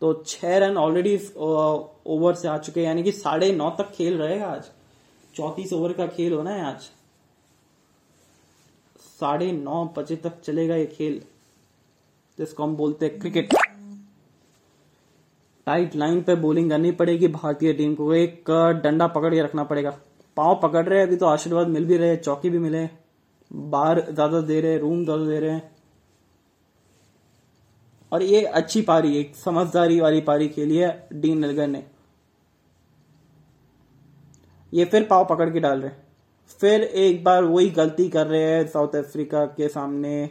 तो छह रन ऑलरेडी ओवर से आ चुके यानी कि साढ़े नौ तक खेल रहेगा आज। चौतीस ओवर का खेल होना है आज। साढ़े नौ बजे तक चलेगा ये खेल। जिसको हम बोलते हैं क्रिकेट टाइट लाइन पे बॉलिंग करनी पड़ेगी भारतीय टीम को। एक डंडा पकड़ के रखना पड़ेगा। पाव पकड़ रहे अभी तो आशीर्वाद मिल भी रहे चौकी भी मिले बाहर ज़्यादा दे रहे रूम ज़्यादा दे रहे और ये अच्छी पारी, एक समझदारी वाली पारी के लिए डीन एल्गर ने। ये फिर पाव पकड़ के डाल रहे फिर एक बार वही गलती कर रहे हैं साउथ अफ्रीका के सामने।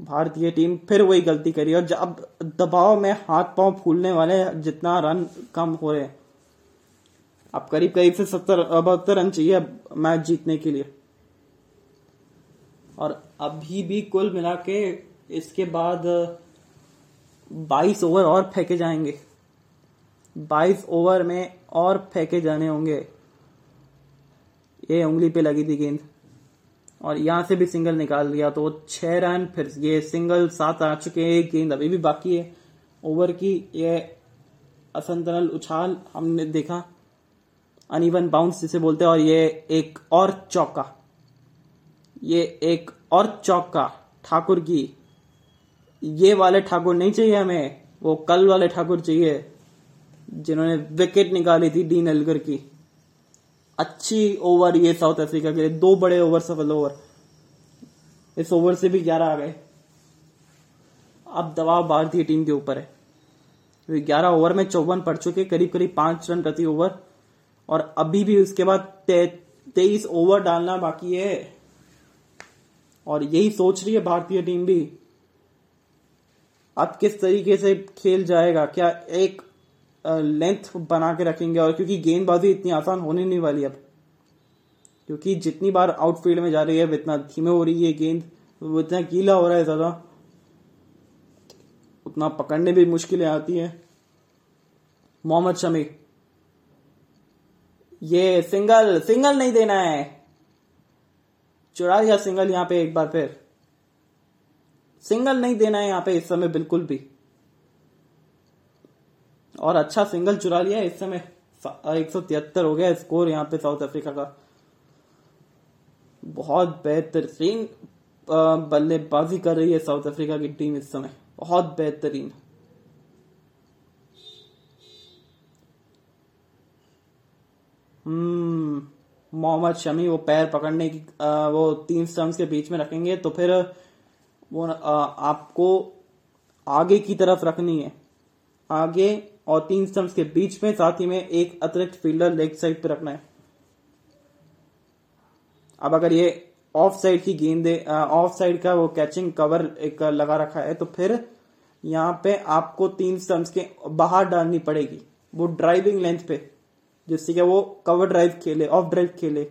भारतीय टीम फिर वही गलती करी और जब दबाव में हाथ पाँव फूलने वाले जितना रन कम हो रहे अब करीब करीब से सत्तर बहत्तर रन चाहिए मैच जीतने के लिए। और अभी भी कुल मिला के इसके बाद 22 ओवर और फेंके जाएँगे। 22 ओवर में और फेंके जाने होंगे। ये उंगली पे लगी थी गेंद। और यहाँ से भी सिंगल निकाल दिया तो छह रन, फिर ये सिंगल सात आ चुके हैं गेंद अभी भी बाकी है। ओवर की ये असंतरल उछाल हमने देखा। अनइवन बाउंस जिसे बोलते हैं, और ये एक और चौका। ये एक और चौका ठाकुर की। ये वाले ठाकुर नहीं चाहिए हमें, वो कल वाले ठाकुर चाहिए, जिन्होंने विकेट निकाली थी डीन एलगर की। अच्छी ओवर ये साउथ अफ्रीका के लिए, दो बड़े ओवर सफल ओवर इस ओवर से भी ग्यारह आ गए. अब दबाव भारतीय टीम के ऊपर है. ग्यारह ओवर में चौवन पड़ चुके करीब करीब पाँच रन प्रति ओवर और अभी भी उसके बाद तेईस ओवर डालना बाकी है. और यही सोच रही है भारतीय टीम भी. अब किस तरीके से खेल जाएगा? क्या एक लेंथ बना के रखेंगे और क्योंकि गेंदबाजी इतनी आसान होने नहीं वाली अब। क्योंकि जितनी बार आउटफील्ड में जा रही है इतना धीमे हो रही है गेंद। वो इतना गीला हो रहा है ज़्यादा। उतना पकड़ने भी मुश्किलें आती है। मोहम्मद शमी। ये सिंगल सिंगल नहीं देना है। चुरा दिया सिंगल यहाँ पे एक बार फिर। सिंगल नहीं देना है यहाँ पे इस समय बिल्कुल भी। और अच्छा सिंगल चुरा लिया इस समय। एक सौ तिहत्तर हो गया स्कोर यहाँ पे साउथ अफ्रीका का। बहुत बेहतरीन बल्लेबाजी कर रही है साउथ अफ्रीका की टीम इस समय। बहुत बेहतरीन। हम्म मोहम्मद शमी वो पैर पकड़ने की आ, वो तीन स्टम्स के बीच में रखेंगे तो फिर वो आ, आपको आगे की तरफ़ रखनी है। आगे और तीन स्टम्स के बीच में, साथ ही में एक अतिरिक्त फील्डर लेग साइड पे रखना है। अब अगर ये ऑफ़ साइड की गेंदे ऑफ़ साइड का वो कैचिंग कवर एक लगा रखा है तो फिर यहाँ पे आपको तीन स्टम्स के बाहर डालनी पड़ेगी। वो ड्राइविंग लेंथ पे, जिससे कि वो कवर ड्राइव खेले ऑफ़ ड्राइव खेले।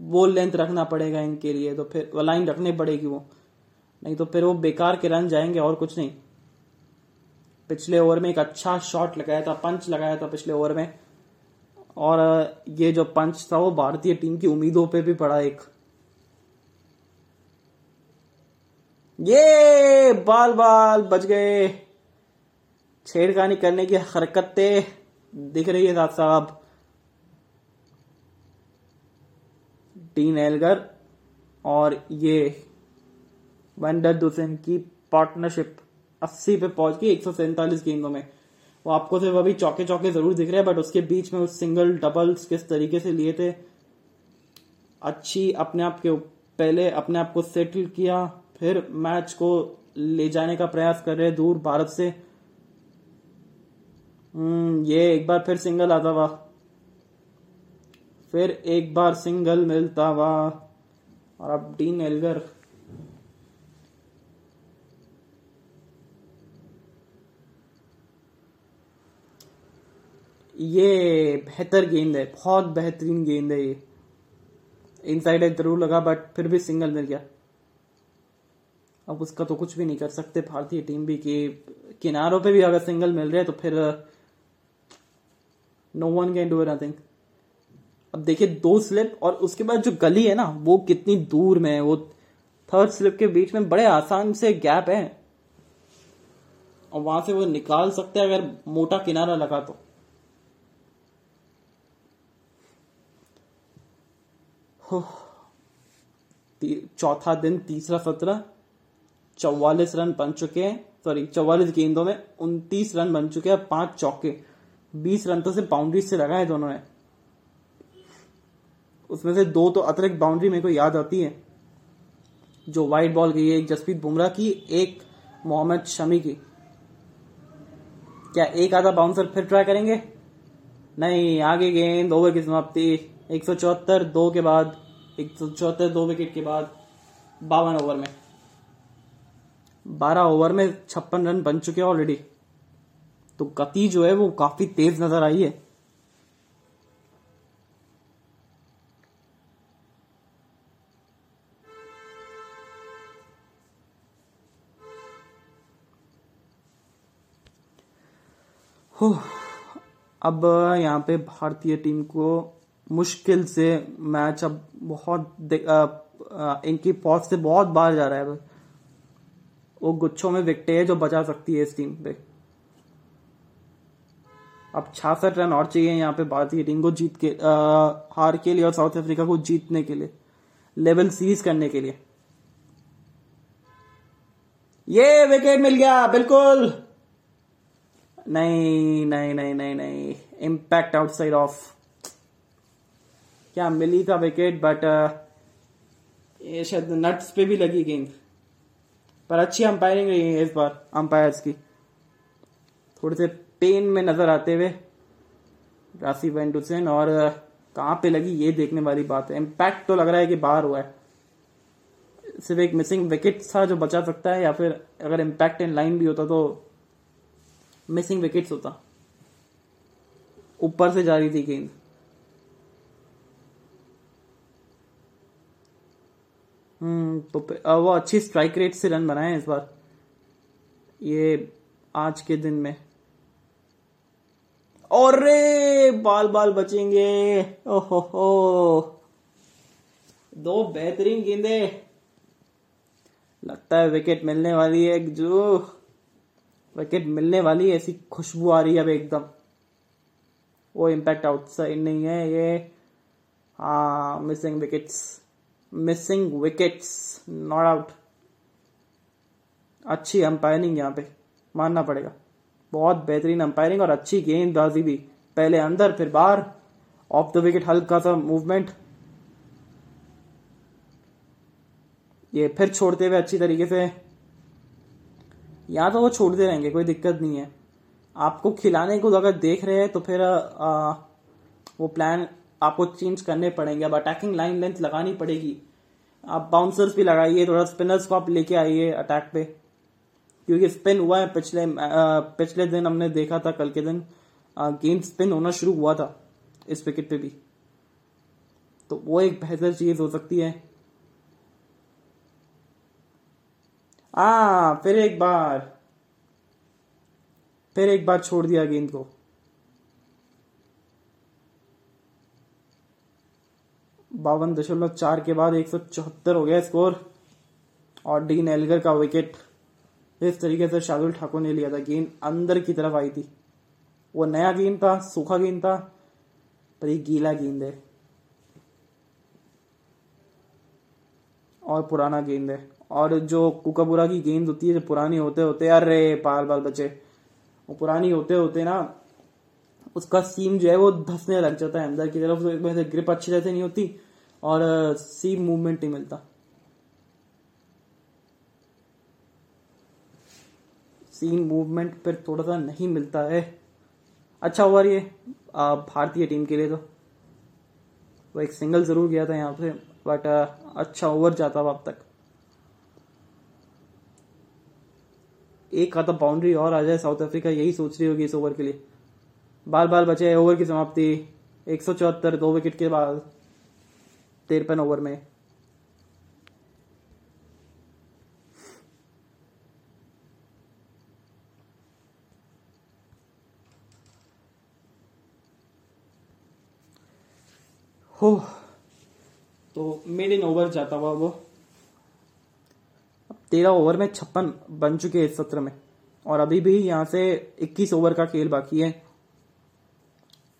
वो लेंथ रखना पड़ेगा इनके लिए तो फिर लाइन रखनी पड़ेगी वो। नहीं तो फिर वो बेकार के रन जाएँगे और कुछ नहीं। पिछले ओवर में एक अच्छा शॉट लगाया था पंच लगाया था पिछले ओवर में। और ये जो पंच था वो भारतीय टीम की उम्मीदों पे भी पड़ा एक। ये बाल बाल बच गए। छेड़खानी करने की हरकतें दिख रही है साहब साहब। टीन एलगर और ये वंडर दुसेन की पार्टनरशिप 80 पे पहुँच गई, एक गेंदों में। वो आपको सिर्फ़ अभी चौके चौके ज़रूर दिख रहे हैं बट उसके बीच में उस सिंगल डबल्स किस तरीके से लिए थे, अच्छी अपने आप के पहले अपने आप को सेटल किया, फिर मैच को ले जाने का प्रयास कर रहे दूर भारत से। हम्म ये एक बार फिर सिंगल आता हुआ। फिर एक बार सिंगल मिलता हुआ। और अब डीन एलगर। ये बेहतर गेंद है, बहुत बेहतरीन गेंद है ये। इनसाइड एक ज़रूर लगा बट फिर भी सिंगल मिल गया। अब उसका तो कुछ भी नहीं कर सकते भारतीय टीम भी कि किनारों पे भी अगर सिंगल मिल रहे तो फिर no one can do nothing अब देखिए दो स्लिप और उसके बाद जो गली है ना, वो कितनी दूर में है, वो थर्ड स्लिप के बीच में बड़े आसान से गैप है। और वहाँ से वो निकाल सकते हैं अगर मोटा किनारा लगा तो। चौथा दिन, तीसरा सत्र चौवालीस रन बन चुके हैं। सॉरी चौवालीस गेंदों में उनतीस रन बन चुके हैं पाँच चौके। बीस रन तो सिर्फ़ बाउंड्री से लगा है दोनों ने। उसमें से दो तो अतिरिक्त बाउंड्री मेरे को याद आती है। जो वाइट बॉल गई है एक जसप्रीत बुमराह की, एक मोहम्मद शमी की। क्या एक आधा बाउंसर फिर ट्राई करेंगे? नहीं, आगे गेंद ओवर की समाप्ति एक सौ चौहत्तर दो के बाद, एक सौ चौहत्तर दो विकेट के बाद, बावन ओवर में। बारह ओवर में छप्पन रन बन चुके हैं ऑलरेडी तो गति जो है वो काफ़ी तेज नज़र आई है। हो, अब यहाँ पे भारतीय टीम को मुश्किल से मैच अब बहुत इनकी पॉज से बहुत बाहर जा रहा है वो गुच्छों में विकटे है जो बचा सकती है इस टीम पे। अब छियासठ रन और चाहिए यहाँ पे भारतीय टीम को जीत के आ, हार के लिए और साउथ अफ्रीका को जीतने के लिए लेवल सीरीज़ करने के लिए। ये विकेट मिल गया बिल्कुल। नहीं नहीं नहीं नहीं नहीं। इम्पैक्ट आउटसाइड ऑफ़ क्या मिली था विकेट बट ये शायद नट्स पे भी लगी गेंद पर अच्छी अंपायरिंग रही है इस बार अंपायर्स की. थोड़े से पेन में नज़र आते हुए राशि वेंडुसेन और कहाँ पे लगी ये देखने वाली बात है. इम्पैक्ट तो लग रहा है कि बाहर हुआ है. सिर्फ़ एक मिसिंग विकेट था जो बचा सकता है या फिर अगर इम्पैक्ट इन लाइन भी होता तो मिसिंग विकेट्स होता. ऊपर से जा रही थी गेंद तो वो अच्छी स्ट्राइक रेट से रन बनाए इस बार। ये आज के दिन में। और रे बाल बाल बचेंगे। ओहो दो बेहतरीन गेंदे। लगता है विकेट मिलने वाली है जो विकेट मिलने वाली है, ऐसी खुशबू आ रही है अब एकदम। वो इम्पैक्ट आउटसाइड नहीं है, ये। हाँ missing wickets missing wickets not out अच्छी अंपायरिंग यहाँ पे मानना पड़ेगा। बहुत बेहतरीन अंपायरिंग और अच्छी गेंदबाजी भी। पहले अंदर फिर बाहर। ऑफ़ द विकेट हल्का सा मूवमेंट ये फिर छोड़ते हुए अच्छी तरीके से। या तो वो छोड़ते रहेंगे कोई दिक्कत नहीं है। आपको खिलाने को अगर देख रहे हैं तो फिर आ, वो प्लान आपको चेंज करने पड़ेंगे। अब अटैकिंग लाइन लेंथ लगानी पड़ेगी। आप बाउंसर्स भी लगाइए, थोड़ा स्पिनर्स को आप लेके आइए अटैक पे। क्योंकि स्पिन हुआ है, पिछले पिछले दिन हमने देखा था, कल के दिन गेम स्पिन होना शुरू हुआ था इस विकेट पे भी। तो वो एक बेहतर चीज़ हो सकती है। आ, फिर एक बार, फिर एक बार छोड़ दिया गेंद को। बावन दशमलव चार के बाद एक सौ चौहत्तर हो गया स्कोर और डीन एलगर का विकेट। इस तरीके से शार्दुल ठाकुर ने लिया था। गेंद अंदर की तरफ़ आई थी। वो नया गेंद था, सूखा गेंद था, पर ये गीला गेंद है। और पुराना गेंद है। और जो कुकाबुरा की गेंद होती है, जो पुरानी होते होते, अरे पाल बाल बचे वो पुरानी होते होते ना, उसका सीम जो है, वो धसने लग जाता है अंदर की तरफ़। तो ग्रिप अच्छी तरह से नहीं होती। और सीम मूवमेंट नहीं मिलता। सीन मूवमेंट पर थोड़ा सा नहीं मिलता है। अच्छा ओवर ये भारतीय टीम के लिए तो। वो एक सिंगल ज़रूर गया था यहाँ पे बट अच्छा ओवर जाता अब तक। एक आधा बाउंड्री और आ जाए साउथ अफ्रीका यही सोच रही होगी इस ओवर के लिए। बार बार बचे ओवर की समाप्ति। एक सौ चौहत्तर, दो विकेट के बाद। तिरपन ओवर में। हो। तो मेड इन ओवर जाता हुआ वो। अब तेरह ओवर में छप्पन बन चुके हैं इस सत्र में। और अभी भी यहाँ से इक्कीस ओवर का खेल बाकी है।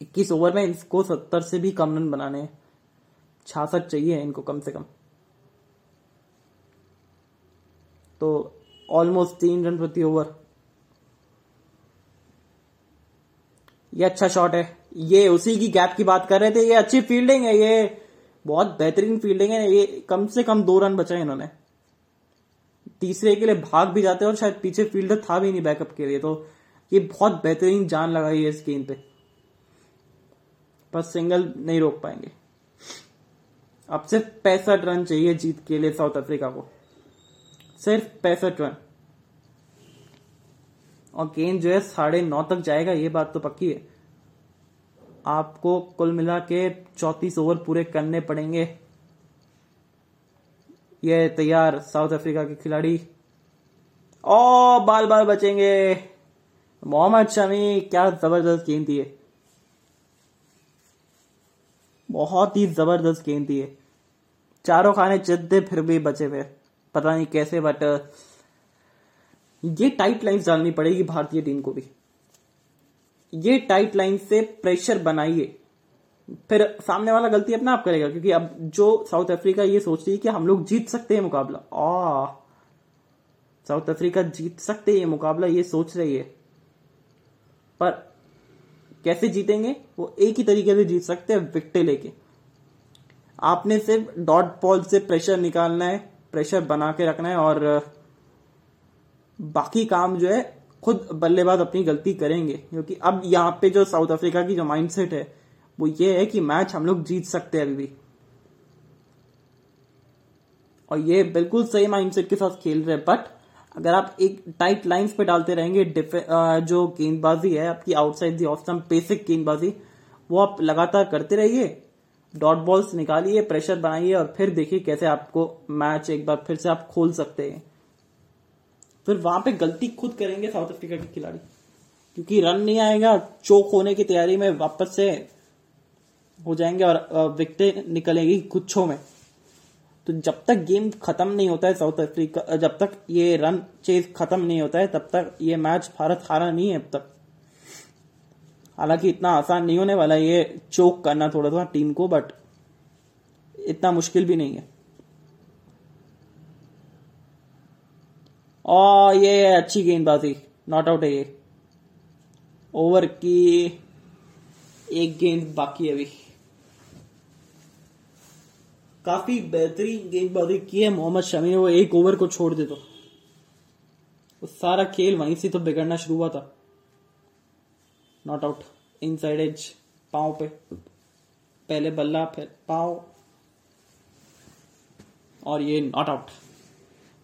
इक्कीस ओवर में इसको सत्तर से भी कम रन बनाने हैं। छियासठ चाहिए इनको कम से कम। तो ऑलमोस्ट तीन रन प्रति ओवर ये अच्छा शॉट है। ये उसी की गैप की बात कर रहे थे। ये अच्छी फील्डिंग है। ये बहुत बेहतरीन फील्डिंग है। ये कम से कम दो रन बचाए इन्होंने। तीसरे के लिए भाग भी जाते हैं और शायद पीछे फील्डर था भी नहीं बैकअप के लिए। तो ये बहुत बेहतरीन जान लगाई है इस गेंद पे। पर सिंगल नहीं रोक पाएँगे। अब सिर्फ़ पैंसठ रन चाहिए जीत के लिए साउथ अफ्रीका को। सिर्फ़ पैंसठ रन। और गेंद जो है साढ़े नौ तक जाएगा, ये बात तो पक्की है। आपको कुल मिला के चौतीस ओवर पूरे करने पड़ेंगे। ये तैयार साउथ अफ्रीका के खिलाड़ी। ओ बाल बाल बचेंगे। मोहम्मद शमी, क्या ज़बरदस्त गेंद दिए बहुत ही ज़बरदस्त गेंद दिए चारों खाने चिद्दे फिर भी बचे हुए पता नहीं कैसे बट ये टाइट लाइंस डालनी पड़ेगी भारतीय टीम को भी। ये टाइट लाइन से प्रेशर बनाइए। फिर सामने वाला गलती अपना आप करेगा, क्योंकि अब जो साउथ अफ्रीका ये सोच रही है कि हम लोग जीत सकते हैं मुकाबला। आ साउथ अफ्रीका जीत सकते हैं मुकाबला, ये सोच रही है। पर कैसे जीतेंगे, वो एक ही तरीके से जीत सकते हैं विकटे लेके। आपने सिर्फ़ डॉट बॉल से प्रेशर निकालना है, प्रेशर बना के रखना है और बाकी काम जो है, खुद बल्लेबाज अपनी गलती करेंगे। क्योंकि अब यहाँ पे जो साउथ अफ्रीका की जो माइंडसेट है, वो ये है कि मैच हम लोग जीत सकते हैं अभी। भी और ये बिल्कुल सही माइंडसेट के साथ खेल रहे हैं बट अगर आप एक टाइट लाइंस पे डालते रहेंगे जो गेंदबाजी है, आपकी आउटसाइड दी ऑफ़ बेसिक गेंदबाजी, वो आप लगातार करते रहिए डॉट बॉल्स निकालिए प्रेशर बनाइए और फिर देखिए कैसे आपको मैच एक बार फिर से आप खोल सकते हैं। फिर वहाँ पे गलती खुद करेंगे साउथ अफ्रीका के खिलाड़ी, क्योंकि रन नहीं आएगा चोक होने की तैयारी में वापस से हो जाएँगे और विकटे निकलेगी गुच्छों में। तो जब तक गेम खत्म नहीं होता है साउथ अफ्रीका जब तक ये रन चेज खत्म नहीं होता है, तब तक ये मैच भारत हारा नहीं है अब तक। हालाँकि इतना आसान नहीं होने वाला ये चोक करना थोड़ा सा टीम को बट इतना मुश्किल भी नहीं है। और ये अच्छी गेंदबाजी नॉट आउट है ये। ओवर की एक गेंद बाकी अभी। काफ़ी बेहतरीन गेंदबाजी की है मोहम्मद शमी वो एक ओवर को छोड़ दे तो। सारा खेल वहीं से तो बिगड़ना शुरू हुआ था। Not out inside edge पाओ पे। पहले बल्ला, फिर पाओ और ये नॉट आउट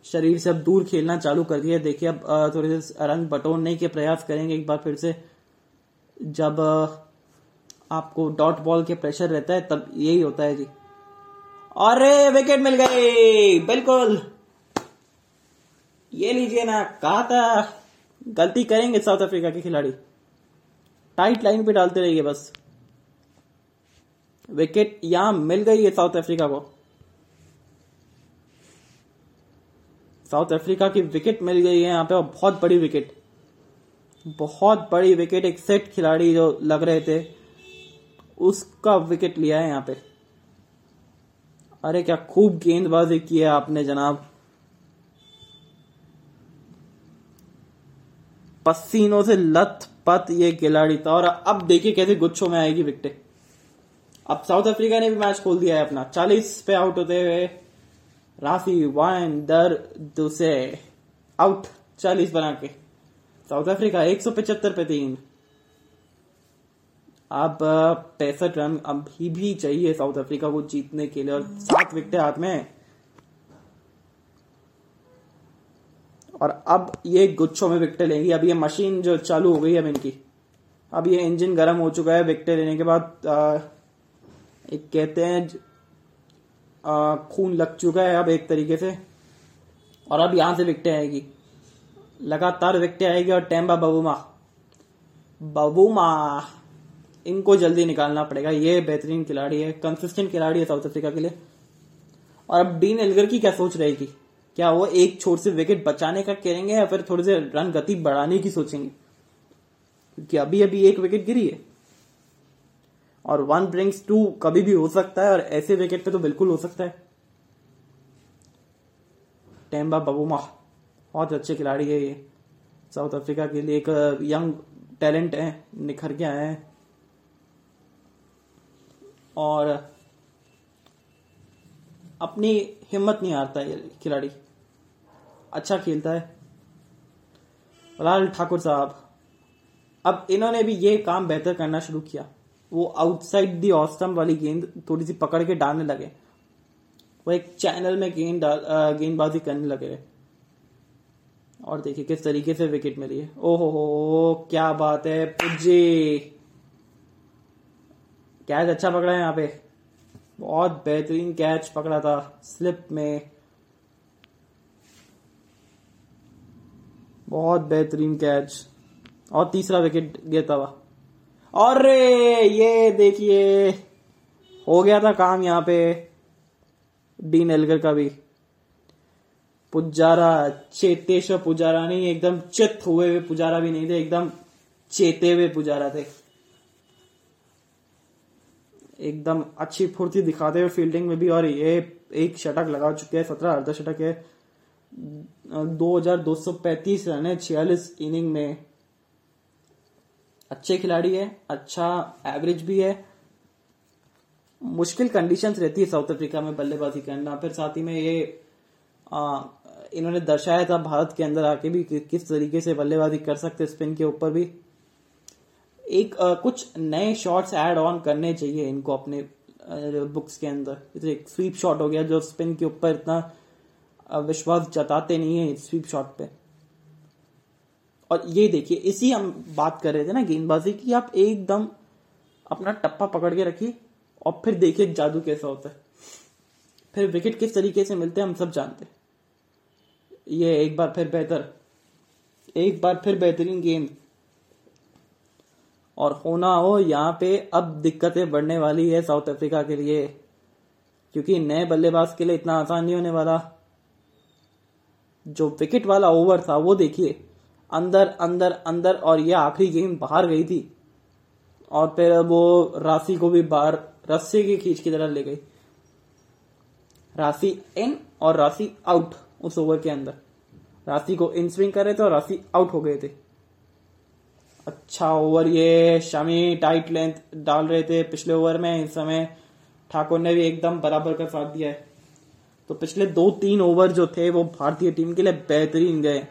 शरीर से अब दूर खेलना चालू कर दिया देखिए अब थोड़े से रन बटोरने के प्रयास करेंगे एक बार फिर से। जब आपको डॉट बॉल के प्रेशर रहता है, तब यही होता है जी। अरे विकेट मिल गई। बिल्कुल। ये लीजिए ना, कहा था? गलती करेंगे साउथ अफ्रीका के खिलाड़ी। टाइट लाइन पे डालते रहिए बस। विकेट यहाँ मिल गई है साउथ अफ्रीका को। साउथ अफ्रीका की विकेट मिल गई है यहाँ पे, और बहुत बड़ी विकेट बहुत बड़ी विकेट एक सेट खिलाड़ी जो लग रहे थे, उसका विकेट लिया है यहाँ पे। अरे क्या खूब गेंदबाजी की है आपने, जनाब। पसीनों से लथ पत ये खिलाड़ी था, और अब देखिए कैसे गुच्छों में आएगी विकटे। अब साउथ अफ्रीका ने भी मैच खोल दिया है अपना। चालीस पे आउट होते हुए राफी वाइन दर दूसरे आउट, चालीस बना के। साउथ अफ्रीका एक सौ पचहत्तर पे तीन। अब पैंसठ रन अभी भी चाहिए साउथ अफ्रीका को जीतने के लिए और सात विकेट हाथ में। और अब ये गुच्छों में विकेट लेंगी। अब ये मशीन जो चालू हो गई है इनकी। अब ये इंजन गर्म हो चुका है विकेट लेने के बाद आ, एक कहते हैं खून लग चुका है अब एक तरीके से। और अब यहाँ से विकेट आएगी। लगातार विकेट आएगी और टेम्बा बबूमा बबूमा इनको जल्दी निकालना पड़ेगा। ये बेहतरीन खिलाड़ी है कंसिस्टेंट खिलाड़ी है साउथ अफ्रीका के लिए। और अब डीन एलगर की क्या सोच रहेगी? क्या वो एक छोर से विकेट बचाने का करेंगे या फिर थोड़े से रन गति बढ़ाने की सोचेंगे? क्योंकि अभी अभी एक विकेट गिरी है। और वन ब्रिंग्स टू कभी भी हो सकता है और ऐसे विकेट पे तो बिल्कुल हो सकता है। टेम्बा बबूमा, बहुत अच्छे खिलाड़ी है ये। साउथ अफ्रीका के लिए एक यंग टैलेंट है, निखर के आए हैं। और अपनी हिम्मत नहीं हारता ये खिलाड़ी। अच्छा खेलता है। लाल ठाकुर साहब, अब इन्होंने भी ये काम बेहतर करना शुरू किया। वो आउटसाइड दी ऑस्टम वाली गेंद थोड़ी सी पकड़ के डालने लगे। वो एक चैनल में गेंद गेंदबाजी करने लगे। और देखिए किस तरीके से विकेट मिली है। ओहो हो, क्या बात है पुजी कैच अच्छा पकड़ा है यहाँ पे। बहुत बेहतरीन कैच पकड़ा था स्लिप में। बहुत बेहतरीन कैच। और तीसरा विकेट गिरता हुआ। और रे ये देखिए, हो गया था काम यहाँ पे डीन एलगर का भी। पुजारा, चेतेश्वर पुजारा नहीं, एकदम चित हुए हुए पुजारा भी नहीं थे, एकदम चेते हुए पुजारा थे। एकदम अच्छी फुर्ती दिखाते हुए फील्डिंग में भी और ये एक शटक लगा चुके हैं सत्रह अर्ध शटक है। दो हज़ार दो सौ पैंतीस रन है छियालीस इनिंग में। अच्छे खिलाड़ी है अच्छा एवरेज भी है। मुश्किल कंडीशंस रहती है साउथ अफ्रीका में बल्लेबाजी करना। फिर साथ ही में ये आ, इन्होंने दर्शाया था भारत के अंदर आके भी कि, किस तरीके से बल्लेबाजी कर सकते स्पिन के ऊपर भी। एक आ, कुछ नए शॉट्स ऐड ऑन करने चाहिए इनको अपने बुक्स के अंदर। जैसे एक स्वीप शॉट हो गया जो स्पिन के ऊपर इतना विश्वास जताते नहीं है स्वीप शॉट पे। और ये देखिए इसी हम बात कर रहे थे ना गेंदबाजी की आप एकदम अपना टप्पा पकड़ के रखिए और फिर देखिए जादू कैसा होता है। फिर विकेट किस तरीके से मिलते हैं हम सब जानते हैं। ये एक बार फिर बेहतर। एक बार फिर बेहतरीन गेंद। और होना हो, यहाँ पे अब दिक्कतें बढ़ने वाली है साउथ अफ्रीका के लिए। क्योंकि नए बल्लेबाज के लिए इतना आसान नहीं होने वाला। जो विकेट वाला ओवर था, वो देखिए। अंदर अंदर अंदर और ये आखिरी गेंद बाहर गई थी। और फिर वो राशि को भी बाहर, रस्से की खींच की तरह ले गई। राशि इन और राशि आउट उस ओवर के अंदर। राशि को इन स्विंग कर रहे थे और राशि आउट हो गए थे। अच्छा ओवर ये शमी टाइट लेंथ डाल रहे थे पिछले ओवर में, इस समय ठाकुर ने भी एकदम बराबर का साथ दिया है। तो पिछले दो तीन ओवर जो थे, वो भारतीय टीम के लिए बेहतरीन गए।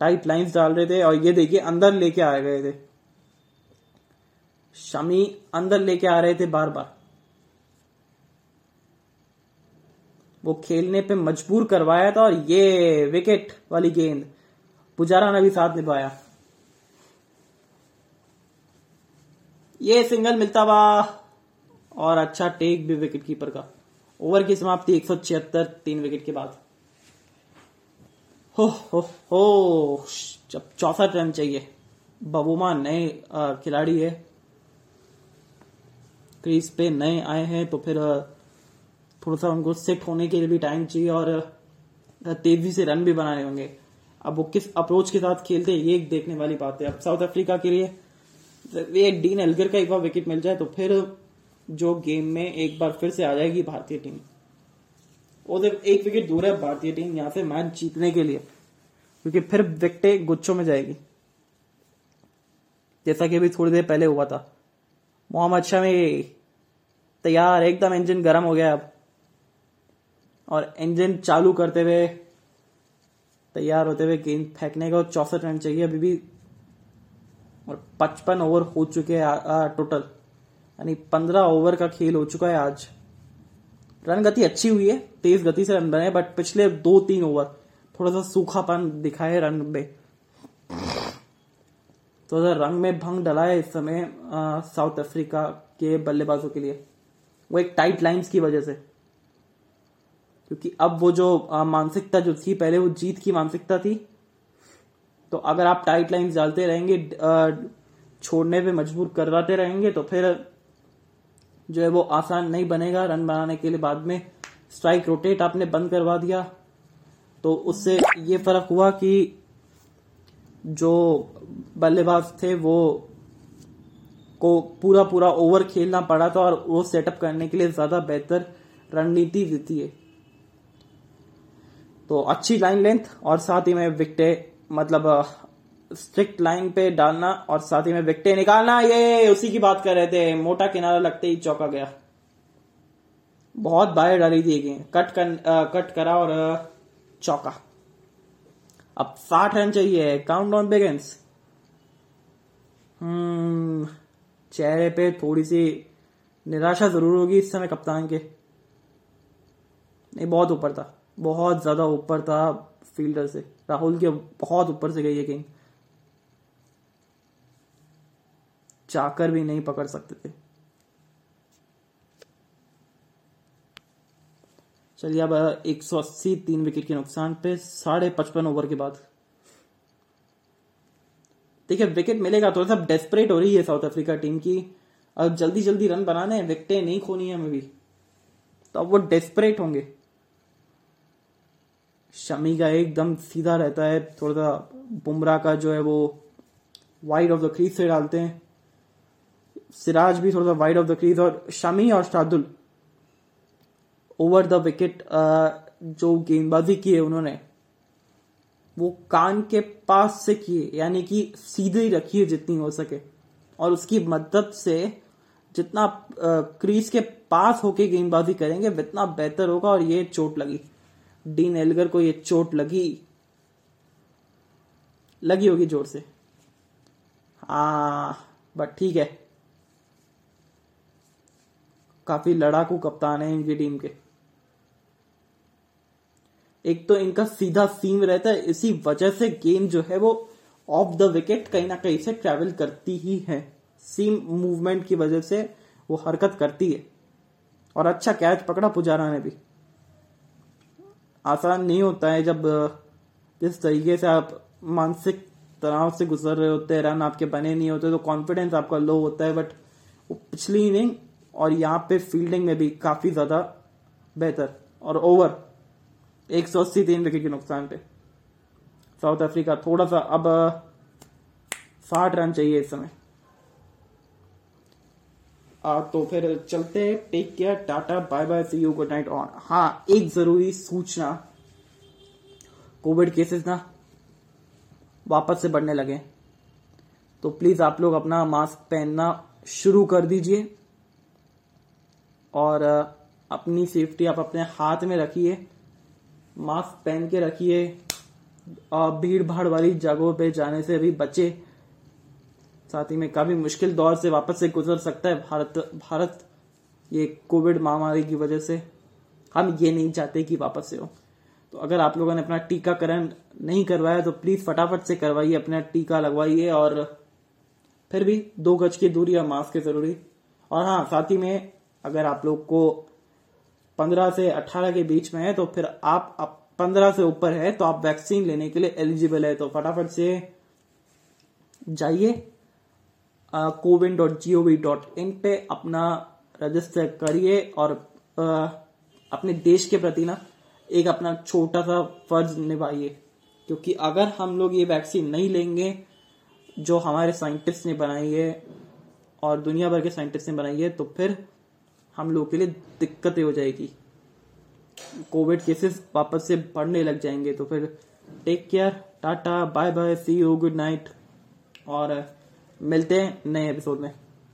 टाइट लाइंस डाल रहे थे और ये देखिए, अंदर लेके आ गए थे। शमी अंदर लेके आ रहे थे बार बार वो खेलने पे मजबूर करवाया था और ये विकेट वाली गेंद पुजारा ने भी साथ निभाया। ये सिंगल मिलता हुआ और अच्छा टेक भी विकेट कीपर का। ओवर की समाप्ति एक सौ छिहत्तर, तीन विकेट के बाद। हो हो हो, जब चौसठ रन चाहिए। बबूमा नए खिलाड़ी है। क्रीज पे नए आए हैं तो फिर थोड़ा सा उनको सेट होने के लिए भी टाइम चाहिए और तेज़ी से रन भी बनाने होंगे। अब वो किस अप्रोच के साथ खेलते हैं, ये एक देखने वाली बात है। अब साउथ अफ्रीका के लिए डीन एल्गर का एक बार विकेट मिल जाए तो फिर जो गेम में एक बार फिर से आ जाएगी भारतीय टीम वो एक विकेट दूर है भारतीय टीम यहाँ से मैच जीतने के लिए, क्योंकि फिर विकटे गुच्छों में जाएगी। जैसा कि अभी थोड़ी देर पहले हुआ था। मोहम्मद शमी तैयार, एकदम इंजन गर्म हो गया अब। और इंजन चालू करते हुए, तैयार होते हुए गेंद फेंकने का चौसठ रन चाहिए। अभी भी और पचपन ओवर हो चुके हैं टोटल यानी पंद्रह ओवर का खेल हो चुका है आज. रन गति अच्छी हुई है, तेज गति से रन बने बट पिछले दो तीन ओवर थोड़ा सा सूखापन दिखाए रन में. तो रंग में भंग डला है इस समय साउथ अफ्रीका के बल्लेबाजों के लिए, वो एक टाइट लाइंस की वजह से. क्योंकि अब वो जो मानसिकता जो थी, पहले वो जीत की मानसिकता थी तो अगर आप टाइट लाइंस डालते रहेंगे छोड़ने पे मजबूर करवाते रहेंगे तो फिर जो है वो आसान नहीं बनेगा रन बनाने के लिए। बाद में स्ट्राइक रोटेट आपने बंद करवा दिया। तो उससे ये फ़र्क हुआ कि जो बल्लेबाज थे वो को पूरा पूरा ओवर खेलना पड़ा था और वो सेटअप करने के लिए ज़्यादा बेहतर रणनीति देती है तो अच्छी लाइन लेंथ और साथ ही में विकटे मतलब स्ट्रिक्ट लाइन पे डालना और साथ ही में विकटे निकालना। ये उसी की बात कर रहे थे। मोटा किनारा लगते ही चौका गया। बहुत बाहर डाली थी कट कर, आ, कट करा और चौका। अब साठ रन चाहिए। काउंट डाउन बिगिंस चेहरे पे थोड़ी सी निराशा ज़रूर होगी इस समय कप्तान के। नहीं बहुत ऊपर था। बहुत ज़्यादा ऊपर था। फील्डर से। राहुल के बहुत ऊपर से गई है गेंद चाकर भी नहीं पकड़ सकते थे। चलिए अब एक सौ अस्सी तीन विकेट के नुकसान पे साढ़े पचपन ओवर के बाद। देखिए, विकेट मिलेगा थोड़ा सा डेस्परेट हो रही है साउथ अफ्रीका टीम की। अब जल्दी जल्दी रन बनाने हैं विकेटें नहीं खोनी है हमें भी। तो अब वो डेस्परेट होंगे। शमी का एकदम सीधा रहता है थोड़ा सा बुमराह का जो है वो वाइड ऑफ़ द क्रीज से डालते हैं। सिराज भी थोड़ा सा वाइड ऑफ़ द क्रीज और शमी और शार्दुल ओवर द विकेट जो गेंदबाजी की है उन्होंने, वो कान के पास से किए, यानी कि सीधे ही रखी है जितनी हो सके। और उसकी मदद से जितना क्रीज के पास होके गेंदबाजी करेंगे, उतना बेहतर होगा और ये चोट लगी। डीन एलगर को ये चोट लगी। लगी होगी ज़ोर से। हाँ बट ठीक है। काफ़ी लड़ाकू कप्तान है इनकी टीम के। एक तो इनका सीधा सीम रहता है, इसी वजह से गेम जो है वो ऑफ़ द विकेट कहीं ना कहीं से ट्रेवल करती ही है। सीम मूवमेंट की वजह से वो हरकत करती है। और अच्छा कैच पकड़ा पुजारा ने भी। आसान नहीं होता है जब जिस तरीके से आप मानसिक तनाव से गुजर रहे होते हैं, रन आपके बने नहीं होते तो कॉन्फिडेंस आपका लो होता है बट वो पिछली इनिंग और यहाँ पे फील्डिंग में भी काफ़ी ज़्यादा बेहतर और ओवर एक सौ अस्सी तीन विकेट के नुकसान पे। साउथ अफ्रीका थोड़ा सा अब साठ रन चाहिए इस समय। आ, तो फिर चलते हैं। Take care tata bye bye see you good night on हाँ एक ज़रूरी सूचना। कोविड केसेस ना वापस से बढ़ने लगे। तो प्लीज़ आप लोग अपना मास्क पहनना शुरू कर दीजिए। और अपनी सेफ्टी आप अपने हाथ में रखिए। मास्क पहन के रखिए। भीड़ भाड़ वाली जगहों पे जाने से अभी बचे। साथ ही में काफ़ी मुश्किल दौर से वापस से गुजर सकता है भारत भारत ये कोविड महामारी की वजह से। हम ये नहीं चाहते कि वापस से हो। तो अगर आप लोगों ने अपना टीकाकरण नहीं करवाया तो प्लीज़ फटाफट से करवाइए, अपना टीका लगवाइए और फिर भी दो गज की दूरी या मास्क ज़रूरी। और हाँ साथ ही में अगर आप लोग को पंद्रह से अठारह के बीच में है तो फिर आप पंद्रह से ऊपर है तो आप वैक्सीन लेने के लिए एलिजिबल है। तो फटाफट से जाइए। CoWIN dot G O V dot in पे अपना रजिस्टर करिए और आ, अपने देश के प्रति ना एक अपना छोटा सा फ़र्ज़ निभाइए। क्योंकि अगर हम लोग ये वैक्सीन नहीं लेंगे जो हमारे साइंटिस्ट ने बनाई है और दुनिया भर के साइंटिस्ट ने बनाई है तो फिर हम लोग के लिए दिक्कतें हो जाएगी। कोविड केसेस वापस से बढ़ने लग जाएँगे तो फिर take care tata bye bye see you good night और मिलते हैं नए एपिसोड में।